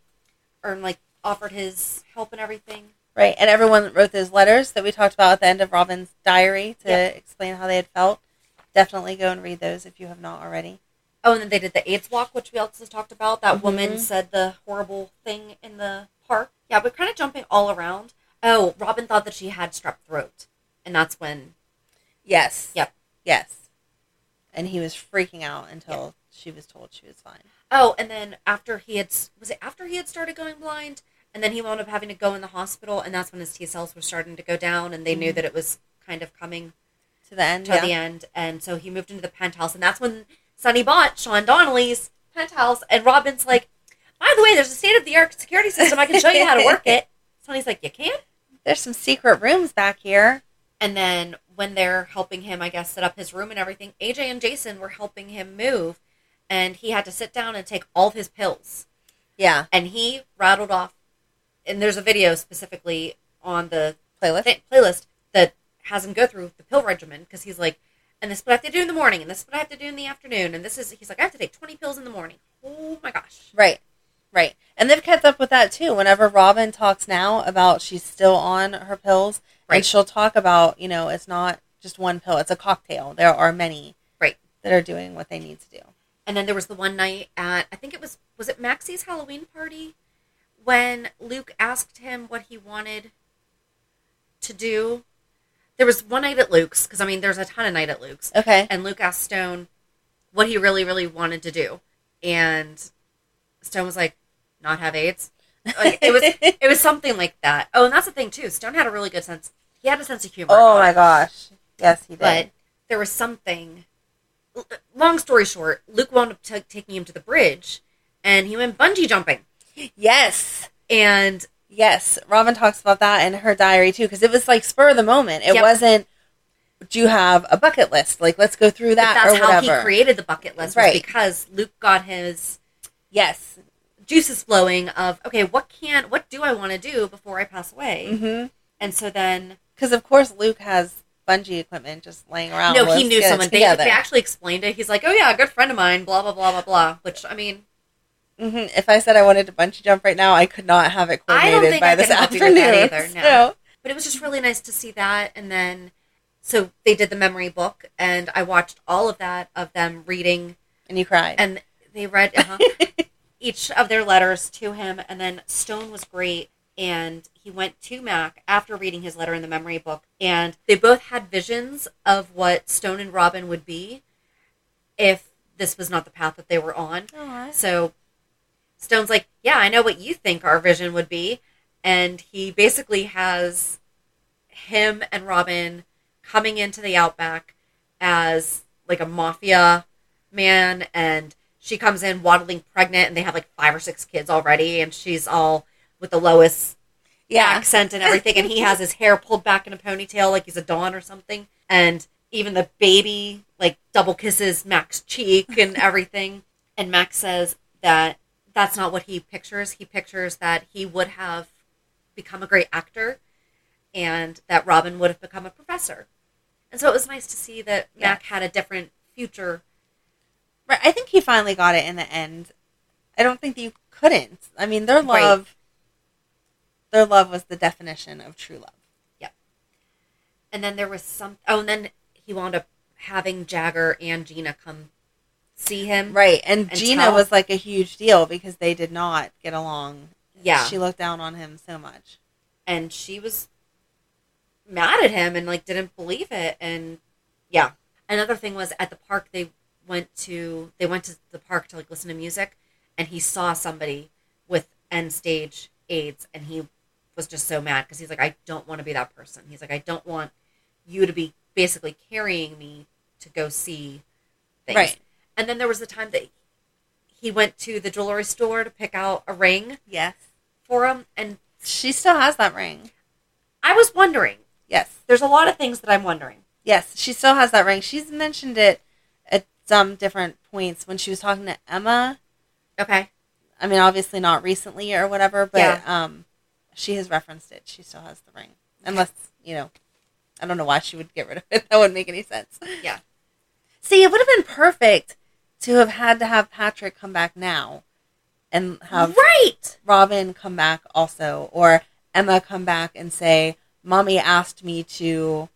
or like offered his help and everything. right. And everyone wrote those letters that we talked about at the end of Robin's diary to Yep. explain how they had felt. Definitely go and read those if you have not already. Oh, and then they did the AIDS walk, which we also talked about. That Mhm. woman said the horrible thing in the park. Yeah, we're kind of jumping all around. Oh, Robin thought that she had strep throat, and that's when. Yes. Yep. Yes. And he was freaking out until she was told she was fine. Oh, and then after he had was it after he had started going blind, and then he wound up having to go in the hospital, and that's when his T cells were starting to go down, and they knew mm-hmm. that it was kind of coming To the end. to yeah. the end, and so he moved into the penthouse, and that's when Sonny bought Sean Donnelly's penthouse, and Robin's like, "By the way, there's a state of the art security system. I can show you how to work it." Sonny's like, "You can't. There's some secret rooms back here. And then when they're helping him, I guess, set up his room and everything, AJ and Jason were helping him move, and he had to sit down and take all of his pills, Yeah. and he rattled off. And there's a video specifically on the Playlist. th- playlist that has him go through the pill regimen because he's like, and this is what I have to do in the morning, and this is what I have to do in the afternoon, and this is he's like, I have to take 20 pills in the morning. Oh my gosh. Right. Right. And they've kept up with that too. Whenever Robin talks now about she's still on her pills, and Right. she'll talk about, you know, it's not just one pill, it's a cocktail. There are many Right. that are doing what they need to do. And then there was the one night at I think it was was it Maxie's Halloween party when Luke asked him what he wanted to do. There was one night at Luke's because I mean there's a ton of night at Luke's, Okay. and Luke asked Stone what he really really wanted to do, and Stone was like, "Not have AIDS." Like it was it was something like that. Oh, and that's the thing too. Stone had a really good sense. He had a sense of humor. oh my it. gosh. Yes, he did. But there was something. Long story short, Luke wound up t- taking him to the bridge, and he went bungee jumping. Yes. And Yes. Robin talks about that in her diary too, because it was like spur of the moment. It Yep. wasn't. Do you have a bucket list? Like, let's go through that that's or how he created the bucket list, Right. because Luke got his yes. juices flowing of okay, what can what do I want to do before I pass away? Mm-hmm. And so then Because of course Luke has bungee equipment just laying around. no, he knew someone. They, they actually explained it. He's like, oh yeah, a good friend of mine. Blah blah blah blah blah. Which I mean, Mhm. If I said I wanted to bungee jump right now, I could not have it I coordinated don't think by I this afternoon. that either, no. So, but it was just really nice to see that and then so they did the memory book and i watched all of that of them reading and you cried. and they read uh each of their letters to him and then stone was great and he went to mac after reading his letter in the memory book and they both had visions of what stone and robin would be if this was not the path that they were on Aw. so Stone's like, Yeah, I know what you think our vision would be. And he basically has him and Robin coming into the outback as like a mafia man. And she comes in waddling pregnant, and they have like five or six kids already. And she's all with the Lois yeah. accent and everything. and he has his hair pulled back in a ponytail like he's a Don or something. And even the baby like double kisses Mac's cheek and everything. And Mac says that that's not what he pictures. He pictures that he would have become a great actor and that Robin would have become a professor. And so it was nice to see that Yeah. Mac had a different future. Right. I think he finally got it in the end. I don't think that you couldn't. I mean, their Right. love, their love was the definition of true love. Yep. And then there was some oh and then he wound up having Jagger and Gina come see him. Right. And, And Gina tell- was like a huge deal because they did not get along. Yeah. She looked down on him so much. and she was mad at him and like didn't believe it and yeah another thing was at the park they went to they went to the park to like listen to music and he saw somebody with end stage aids and he was just so mad because he's like i don't want to be that person he's like i don't want you to be basically carrying me to go see things Right. And then there was the time that he went to the jewelry store to pick out a ring Yes. for him and She still has that ring. i was wondering Yes. there's a lot of things that I'm wondering. Yes. She still has that ring. She's mentioned it at some different points when she was talking to Emma. Okay. I mean, obviously not recently or whatever, but Yeah. um, she has referenced it. She still has the ring, unless you know, I don't know why she would get rid of it. That wouldn't make any sense. Yeah. See, it would have been perfect to have had to have Patrick come back now, and have right. Robin come back also, or Emma come back and say, "Mommy asked me to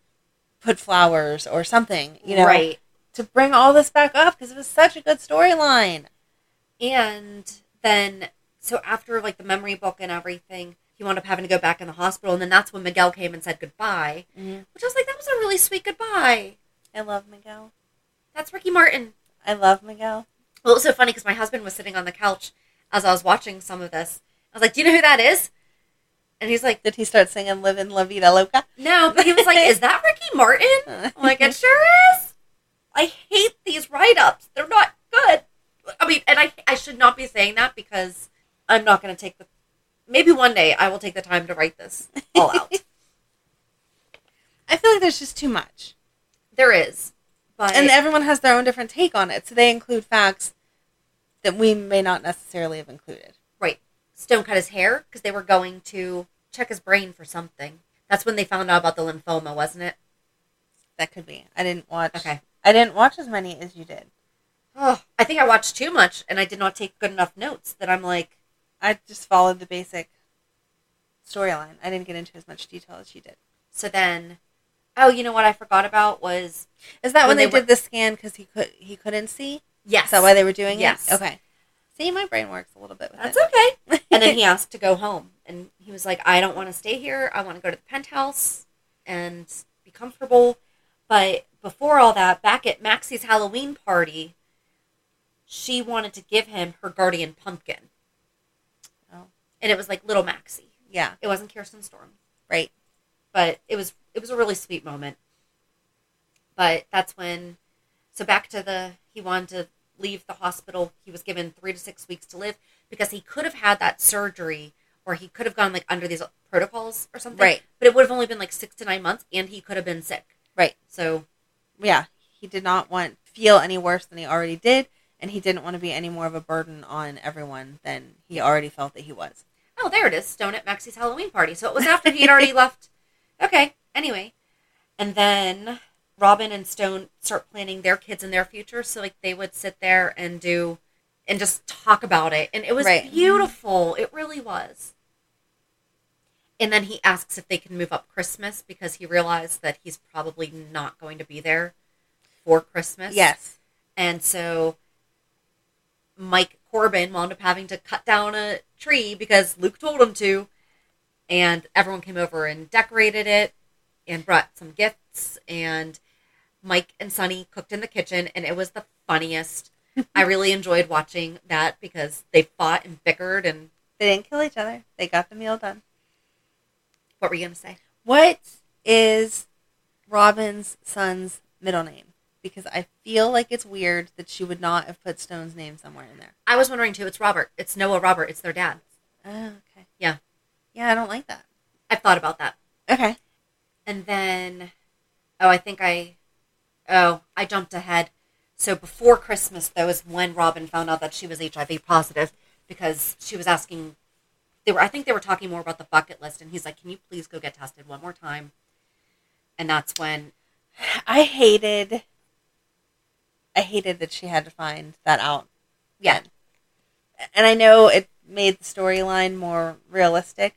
put flowers or something," you know, right. to bring all this back up because it was such a good storyline. And then, so after like the memory book and everything, he wound up having to go back in the hospital. And then that's when Miguel came and said goodbye, Mhm. which I was like, that was a really sweet goodbye. I love Miguel. That's Ricky Martin. I love Miguel. Well, it was so funny because my husband was sitting on the couch as I was watching some of this. I was like, do you know who that is? And he's like, Did he start singing "Livin' La Vida Loca"? no. But he was like, is that Ricky Martin? I'm like, it sure is. I hate these write ups. They're not good. I mean, and I, I should not be saying that because I'm not going to take the. Maybe one day I will take the time to write this all out. I feel like there's just too much, there is. But and everyone has their own different take on it. So they include facts that we may not necessarily have included. right. Stone cut his hair because they were going to check his brain for something. That's when they found out about the lymphoma, wasn't it? That could be. I didn't watch. Okay. I didn't watch as many as you did. Oh, I think I watched too much and I did not take good enough notes that I'm like, I just followed the basic storyline. I didn't get into as much detail as you did. so then, oh, you know what I forgot about was Is that when, When they, they did the scan because he could he couldn't see? Yes. Is that why they were doing Yes. it? Okay. See, my brain works a little bit with That's it. okay. and then he asked to go home, and he was like, "I don't want to stay here. I want to go to the penthouse and be comfortable." But before all that, back at Maxie's Halloween party, she wanted to give him her guardian pumpkin. Oh. And it was like little Maxie. Yeah. It wasn't Kirsten Storm. Right. but it was it was a really sweet moment. But that's when, so back to the he wanted to leave the hospital. He was given three to six weeks to live because he could have had that surgery or he could have gone like under these protocols or something. Right. But it would have only been like six to nine months, and he could have been sick. Right. So Yeah. He did not want feel any worse than he already did, and he didn't want to be any more of a burden on everyone than he already felt that he was. oh, there it is, Stone at Maxie's Halloween party. So it was after he had already left. Okay. Anyway, and then Robin and Stone start planning their kids and their future. So like they would sit there and do and just talk about it, and it was Right. beautiful. It really was. And then he asks if they can move up Christmas because he realized that he's probably not going to be there for Christmas. Yes. And so Mike Corbin wound up having to cut down a tree because Luke told him to. And everyone came over and decorated it and brought some gifts. And Mike and Sonny cooked in the kitchen. And it was the funniest. I really enjoyed watching that because they fought and bickered. And They didn't kill each other. They got the meal done. what were you going to say? What is Robin's son's middle name? Because I feel like it's weird that she would not have put Stone's name somewhere in there. I was wondering too. It's Robert. It's Noah Robert. It's their dad. Oh, okay. Yeah. Yeah, I don't like that. I've thought about that. Okay. And then, oh, I think I, oh, I jumped ahead. So before Christmas, though, is when Robin found out that she was HIV positive because she was asking, they were, I think they were talking more about the bucket list, and he's like, "Can you please go get tested one more time?" And that's when, I hated I hated that she had to find that out. yeah. And I know it made the storyline more realistic,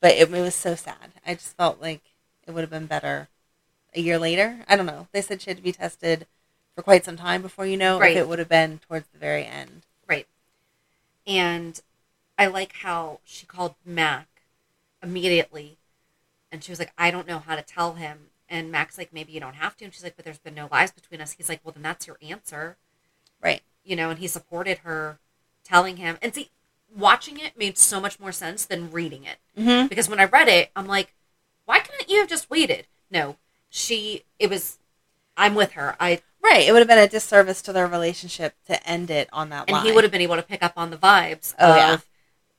but it, it was so sad. I just felt like it would have been better a year later. I don't know. They said she had to be tested for quite some time before you know Right. if it would have been towards the very end. right. And I like how she called Mac immediately, and she was like, "I don't know how to tell him." And Mac's like, "Maybe you don't have to." And she's like, "But there's been no lies between us." He's like, "Well, then that's your answer." Right. you know, and he supported her telling him. And see, watching it made so much more sense than reading it. Mm-hmm. Because when I read it, I'm like, couldn't you have just waited? No, she, it was, I'm with her. I, Right. It would have been a disservice to their relationship to end it on that and line. he would have been able to pick up on the vibes Oh, of, yeah.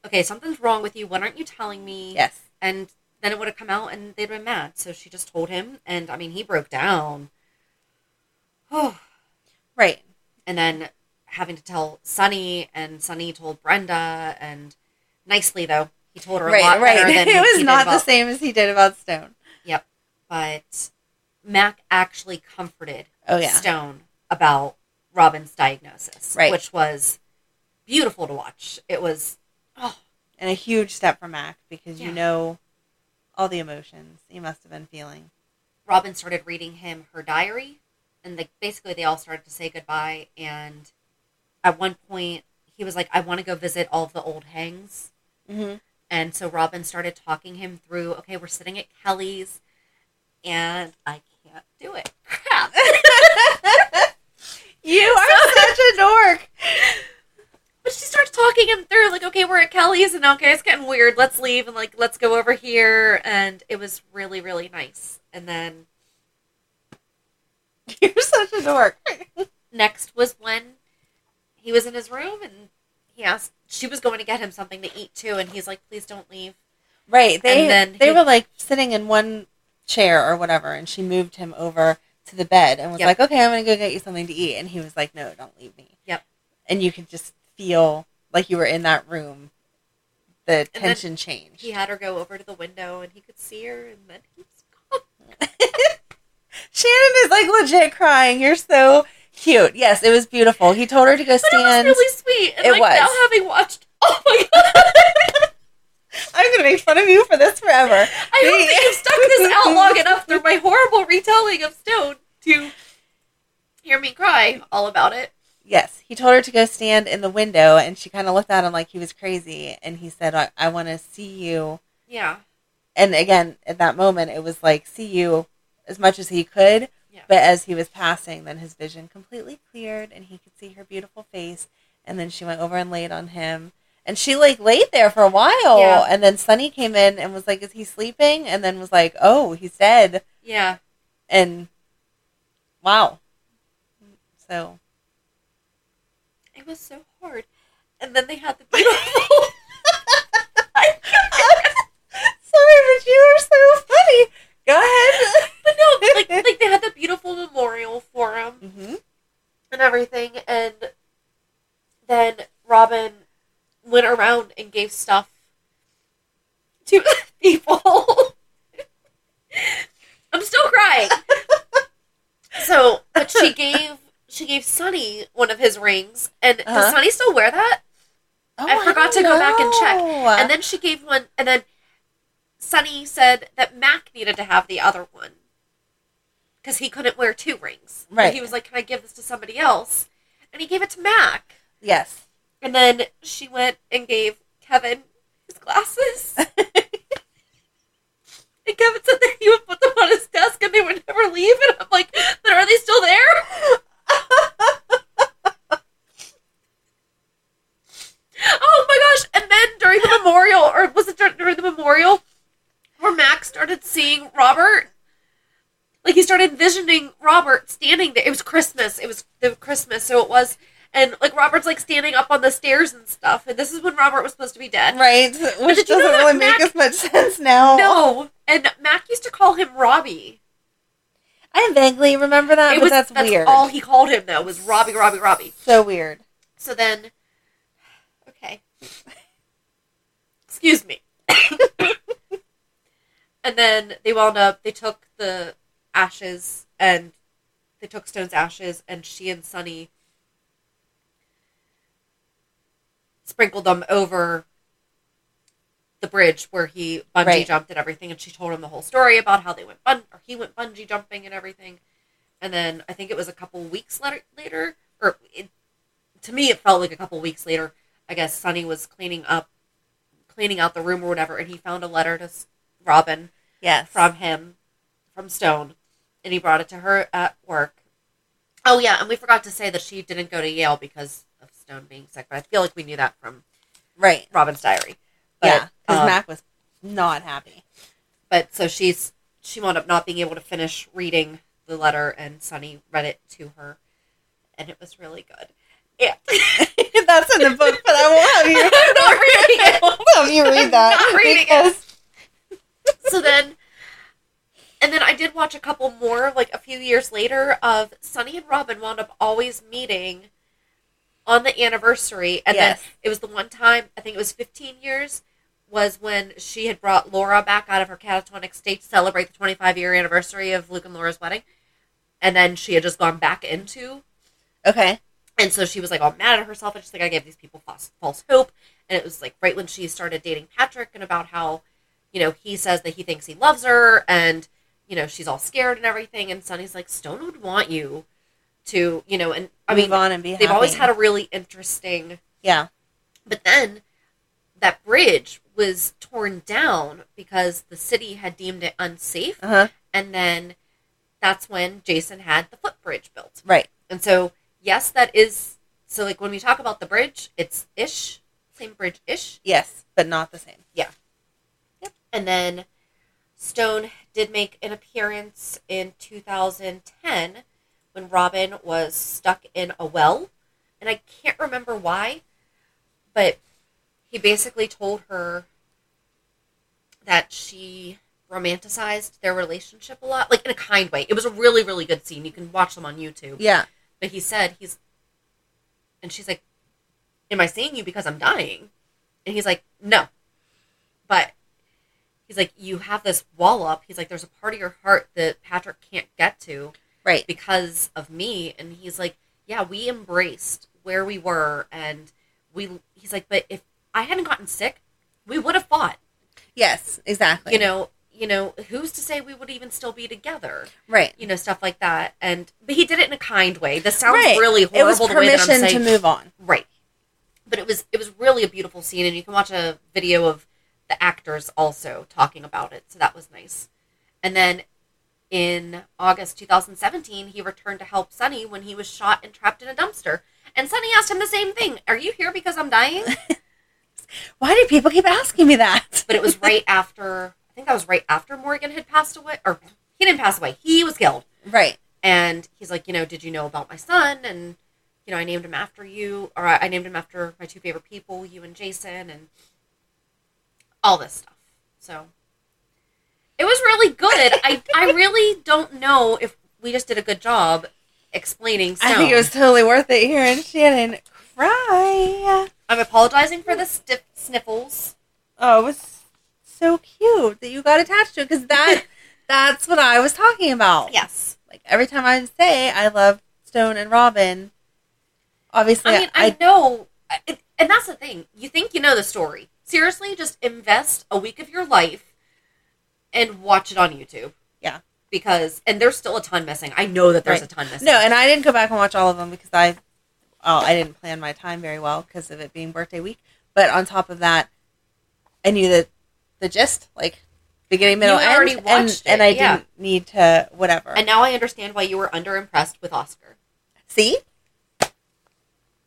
okay, something's wrong with you. What aren't you telling me? Yes. And then it would have come out and they'd been mad. So she just told him. And I mean, he broke down. Oh, Right. and then having to tell Sonny, and Sonny told Brenda, and nicely though he told her a Right. lot Right. better than it he was not the same as he did about Stone. But Mac actually comforted Oh yeah. Stone about Robin's diagnosis, Right. which was beautiful to watch. It was oh and a huge step for Mac because Yeah. you know all the emotions he must have been feeling. Robin started reading him her diary, and like basically they all started to say goodbye. And at one point, he was like, "I want to go visit all of the old hangs." Mm-hmm. And so Robin started talking him through, okay, we're sitting at Kelly's and I can't do it. Crap. You are such a dork. but she starts talking him through, like, okay, we're at Kelly's and okay, it's getting weird. Let's leave and like, let's go over here. And it was really, really nice. And then You're such a dork. next was when he was in his room and he asked, she was going to get him something to eat too. And he's like, please don't leave. Right. They And then they he- were like sitting in one chair or whatever, and she moved him over to the bed and was Yep. like, "Okay, I'm gonna go get you something to eat." And he was like, "No, don't leave me." Yep. And you could just feel like you were in that room. The then tension changed. He had her go over to the window and he could see her and then he was gone. Shannon is like legit crying. You're so cute. Yes, it was beautiful. He told her to go But stand. it was really sweet. And It like was. now having watched, oh my god. I'm gonna make fun of you for this forever. I hope that you've stuck this out long enough through my horrible retelling of Stone to hear me cry all about it. Yes, he told her to go stand in the window, and she kind of looked at him like he was crazy. And he said, "I, I want to see you." Yeah. And again, at that moment, it was like see you as much as he could. Yeah. But as he was passing, then his vision completely cleared, and he could see her beautiful face. And then she went over and laid on him, and she like laid there for a while. Yeah. And then Sonny came in and was like, "Is he sleeping?" And then was like, "Oh, he's dead." Yeah. And wow. So It was so hard. And then they had the beautiful. sorry, but you are so funny. Go ahead. but no, like like they had the beautiful memorial for him hmm and everything, and then Robin went around and gave stuff to people. I'm still crying. So, but she gave she gave Sonny one of his rings, and Uh-huh. does Sonny still wear that? Oh, I forgot to don't go back and check. And then she gave one, and then Sonny said that Mac needed to have the other one because he couldn't wear two rings. And Right. he was like, "Can I give this to somebody else?" And he gave it to Mac. yes, And then she went and gave Kevin his glasses. and Kevin said that he would put them on his desk and they would never leave. And I'm like, but are they still there? oh my gosh. And then during the memorial, or was it during the memorial, where Max started seeing Robert? Like he started envisioning Robert standing there. It was Christmas. It was the Christmas, so it was and like Robert's like standing up on the stairs and stuff. And this is when Robert was supposed to be dead. right. Which did you know doesn't really make as much sense now. No, and Mac used to call him Robbie. I vaguely remember that, it but was that's, weird. all he called him though was Robbie, Robbie, Robbie. so weird. So then, okay, excuse me. and then they wound up. They took the ashes and they took Stone's ashes, and she and Sonny sprinkled them over the bridge where he bungee Right. jumped and everything. And she told him the whole story about how they went bun or he went bungee jumping and everything. And then I think it was a couple weeks later, later or it, to me it felt like a couple weeks later. I guess Sonny was cleaning up, cleaning out the room or whatever, and he found a letter to Robin Yes. from him, from Stone, and he brought it to her at work. Oh yeah, and we forgot to say that she didn't go to Yale because being sick, but I feel like we knew that from right. Robin's diary. But, yeah, because um, Mac was not happy. But so she's she wound up not being able to finish reading the letter, and Sonny read it to her, and it was really good. Yeah, That's in the book, but I won't have you. I'm not reading it. I have you read that. I'm not reading it. so then and then I did watch a couple more like a few years later of Sonny and Robin wound up always meeting on the anniversary and Yes. then it was the one time I think it was 15 years was when she had brought Laura back out of her catatonic state to celebrate the 25 year anniversary of Luke and Laura's wedding and then she had just gone back into Okay. and so she was like all mad at herself and she's like, I gave these people false, false hope. And it was like right when she started dating Patrick and about how, you know, he says that he thinks he loves her and, you know, she's all scared and everything. And Sonny's like, Stone would want you to, you know, and I mean, on and be they've always had a really interesting, Yeah. but then that bridge was torn down because the city had deemed it unsafe. Uh huh. And then that's when Jason had the footbridge built. Right. And so, yes, that is so. Like when we talk about the bridge, it's ish, same bridge ish. Yes, but not the same. Yeah yep and then Stone did make an appearance in 2010 when Robin was stuck in a well, and I can't remember why, but he basically told her that she romanticized their relationship a lot, like in a kind way. It was a really, really good scene. You can watch them on YouTube. Yeah. But he said he's, and she's like, "Am I seeing you because I'm dying?" And he's like, "No," but he's like, "You have this wall up." He's like, "There's a part of your heart that Patrick can't get to Right. because of me." And he's like, "Yeah, we embraced where we were, and we." He's like, "But if I hadn't gotten sick, we would have fought." Yes. Exactly. You know, you know, who's to say we would even still be together? Right. You know, stuff like that. And but he did it in a kind way. This sounds Right. really It was horrible the way that I'm permission saying. to move on. Right. But it was it was really a beautiful scene and you can watch a video of the actors also talking about it. So that was nice. And then in August 2017, he returned to help Sonny when he was shot and trapped in a dumpster. And Sonny asked him the same thing. Are you here because I'm dying? Why do people keep asking me that? but it was right after I think that was right after Morgan had passed away or he didn't pass away. He was killed. Right. And he's like, you know, did you know about my son? And you know, I named him after you, or I named him after my two favorite people, you and Jason, and all this stuff. So it was really good. I I really don't know if we just did a good job explaining. Stone. I think it was totally worth it hearing Shannon cry. I'm apologizing for the stiff sniffles. Oh, it was so cute that you got attached to it because that that's what I was talking about. Yes. Like every time I say I love Stone and Robin, obviously I mean, I, know, it, and that's the thing. You think you know the story. Seriously, just invest a week of your life and watch it on YouTube. Yeah. Because, and there's still a ton missing. I know that there's Right. a ton missing. No, and I didn't go back and watch all of them because I, oh, I didn't plan my time very well because of it being birthday week. But on top of that, I knew that the gist, like beginning, middle, end, already and, watched and it, I yeah. didn't need to whatever. and now I understand why you were underimpressed with Oscar. See,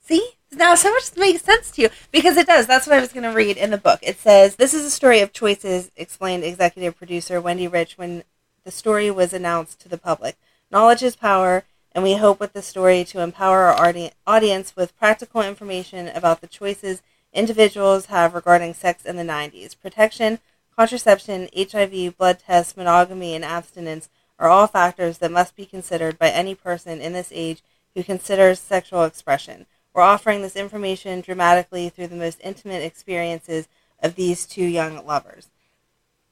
see, now so much makes sense to you because it does. That's what I was going to read in the book. It says this is a story of choices, explained executive producer Wendy Riche when the story was announced to the public. Knowledge is power, and we hope with the story to empower our audi- audience with practical information about the choices individuals have regarding sex in the 90s. Protection, contraception, HIV, blood tests, monogamy, and abstinence are all factors that must be considered by any person in this age who considers sexual expression. We're offering this information dramatically through the most intimate experiences of these two young lovers.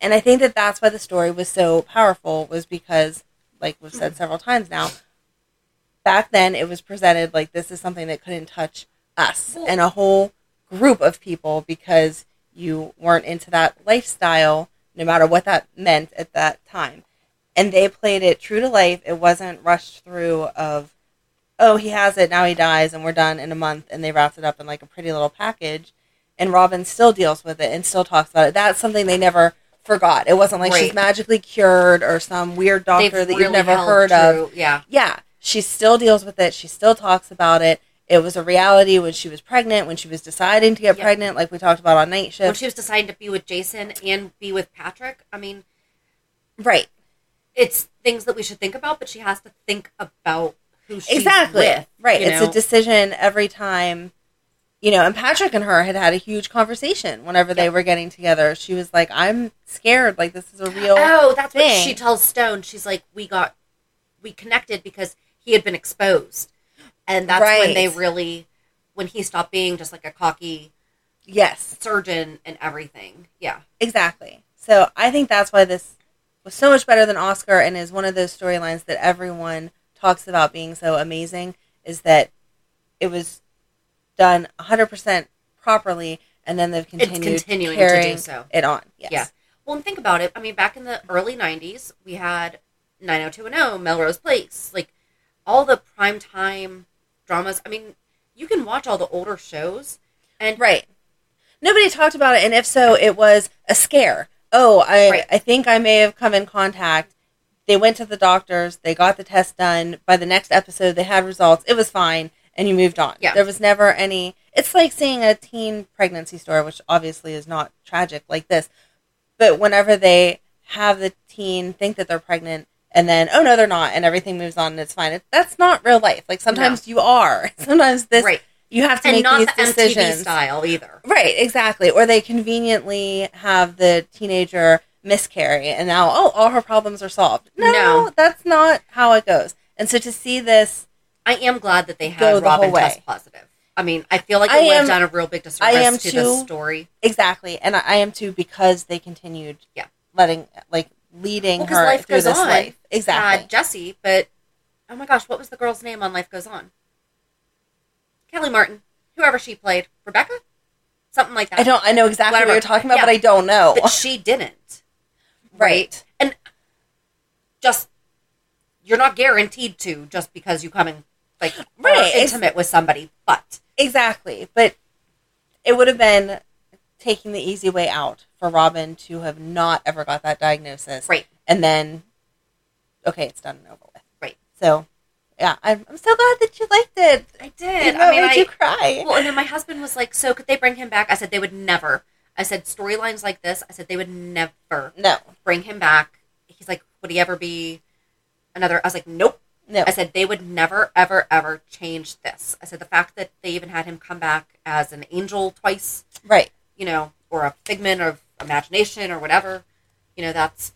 And I think that that's why the story was so powerful was because, like we've said several times now, back then it was presented like this is something that couldn't touch us and a whole group of people because you weren't into that lifestyle, no matter what that meant at that time. And they played it true to life. It wasn't rushed through of, oh, he has it, now he dies, and we're done in a month, and they wrapped it up in like a pretty little package. And Robin still deals with it and still talks about it. That's something they never forgot. It wasn't like she's magically cured or some weird doctor They've that you've never heard of Yeah. yeah, she still deals with it. She still talks about it. It was a reality when she was pregnant, when she was deciding to get Yeah. pregnant, like we talked about on night shift. When she was deciding to be with Jason and be with Patrick, I mean, right, it's things that we should think about, but she has to think about exactly, with. right. It's know? a decision every time, you know. And Patrick and her had had a huge conversation whenever they were getting together. She was like, "I'm scared. Like this is a real." Oh, that's what she tells Stone. She's like, we got, we connected because he had been exposed, and that's when they really, when he stopped being just like a cocky Yes, surgeon and everything. Yeah, exactly. So I think that's why this was so much better than Oscar and is one of those storylines that everyone talks about being so amazing is that it was done 100% properly and then they've continued continuing to do so. it on. Yes. yeah. Well, and think about it. I mean, back in the early '90s, we had 90210, Melrose Place, like all the primetime dramas. I mean, you can watch all the older shows, and Right. Nobody talked about it and if so it was a scare. Oh, I Right. I think I may have come in contact. They went to the doctors, they got the test done. By the next episode they had results. It was fine and you moved on. Yeah. There was never any it's like seeing a teen pregnancy story, which obviously is not tragic like this. But whenever they have the teen think that they're pregnant and then oh no they're not and everything moves on and it's fine. It, that's not real life. Like sometimes you are. Sometimes this Right. you have to and make not these the decisions. MTV style either. Right, exactly. Or they conveniently have the teenager miscarry and now, oh, all her problems are solved. No, No. that's not how it goes. And so to see this, I am glad that they had the Robin whole way. test positive. I mean, I feel like it I would am- have done a real big disservice I am to too. the story. exactly, and I, I am too because they continued Yeah. letting, like, leading Well, her Life through Goes this On life. Exactly. Had Jesse, but oh my gosh, what was the girl's name on Life Goes On? Kellie Martin, whoever she played, Rebecca, something like that. I don't, I know exactly Whatever. what you're talking about, Yeah. but I don't know. But she didn't. Right? And just you're not guaranteed to just because you come in like Right, are it's- intimate with somebody, but Exactly. But it would have been taking the easy way out for Robin to have not ever got that diagnosis. Right. And then, okay, it's done and over with. Right. So, yeah, I'm, I'm so glad that you liked it. I did. Even I mean, made I, you cry. well, and then my husband was like, "So could they bring him back?" I said they would never. I said storylines like this. I said they would never no. bring him back. He's like, "Would he ever be another?" I was like, "Nope." No. I said they would never, ever, ever change this. I said the fact that they even had him come back as an angel twice, right. you know, or a figment of imagination or whatever, you know, that's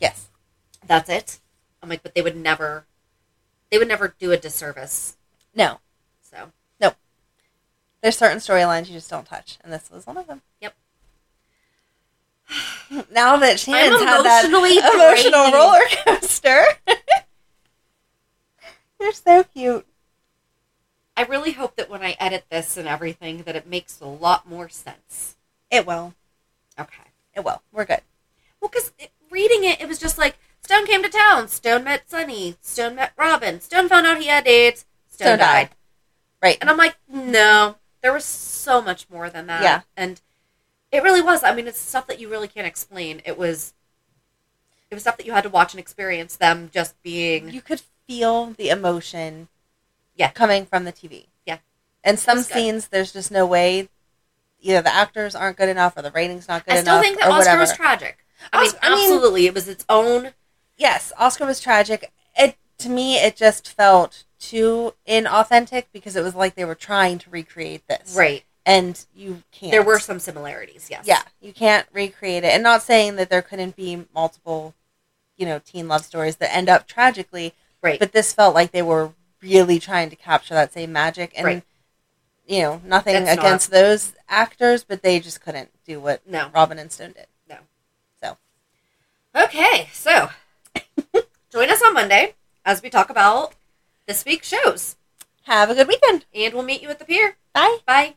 Yes. that's it. I'm like, but they would never, they would never do a disservice. No. So Nope. There's certain storylines you just don't touch, and this was one of them. Yep. Now that Shannon's had that emotional roller coaster. You're so cute. I really hope that when I edit this and everything, that it makes a lot more sense. It will. Okay. It will. We're good. Well, because reading it, it was just like Stone came to town. Stone met Sonny. Stone met Robin. Stone found out he had AIDS. Stone, Stone died. died. Right. And I'm like, no, there was so much more than that. Yeah. And it really was. I mean, it's stuff that you really can't explain. It was, it was stuff that you had to watch and experience. Them just being, you could feel the emotion Yeah. coming from the TV. Yeah. And some scenes there's just no way either the actors aren't good enough or the ratings not good enough. I still enough think that Oscar whatever. was tragic. I mean, Os- I mean- absolutely, it was its own. yes, Oscar was tragic. It to me it just felt too inauthentic because it was like they were trying to recreate this. Right. And you can't. There were some similarities. Yes. Yeah, you can't recreate it. And not saying that there couldn't be multiple, you know, teen love stories that end up tragically, Right. but this felt like they were really trying to capture that same magic and Right. you know nothing That's not- against those actors but they just couldn't do what No. robin and stone did No. so Okay, so join us on Monday as we talk about this week's shows, have a good weekend and we'll meet you at the pier. bye Bye.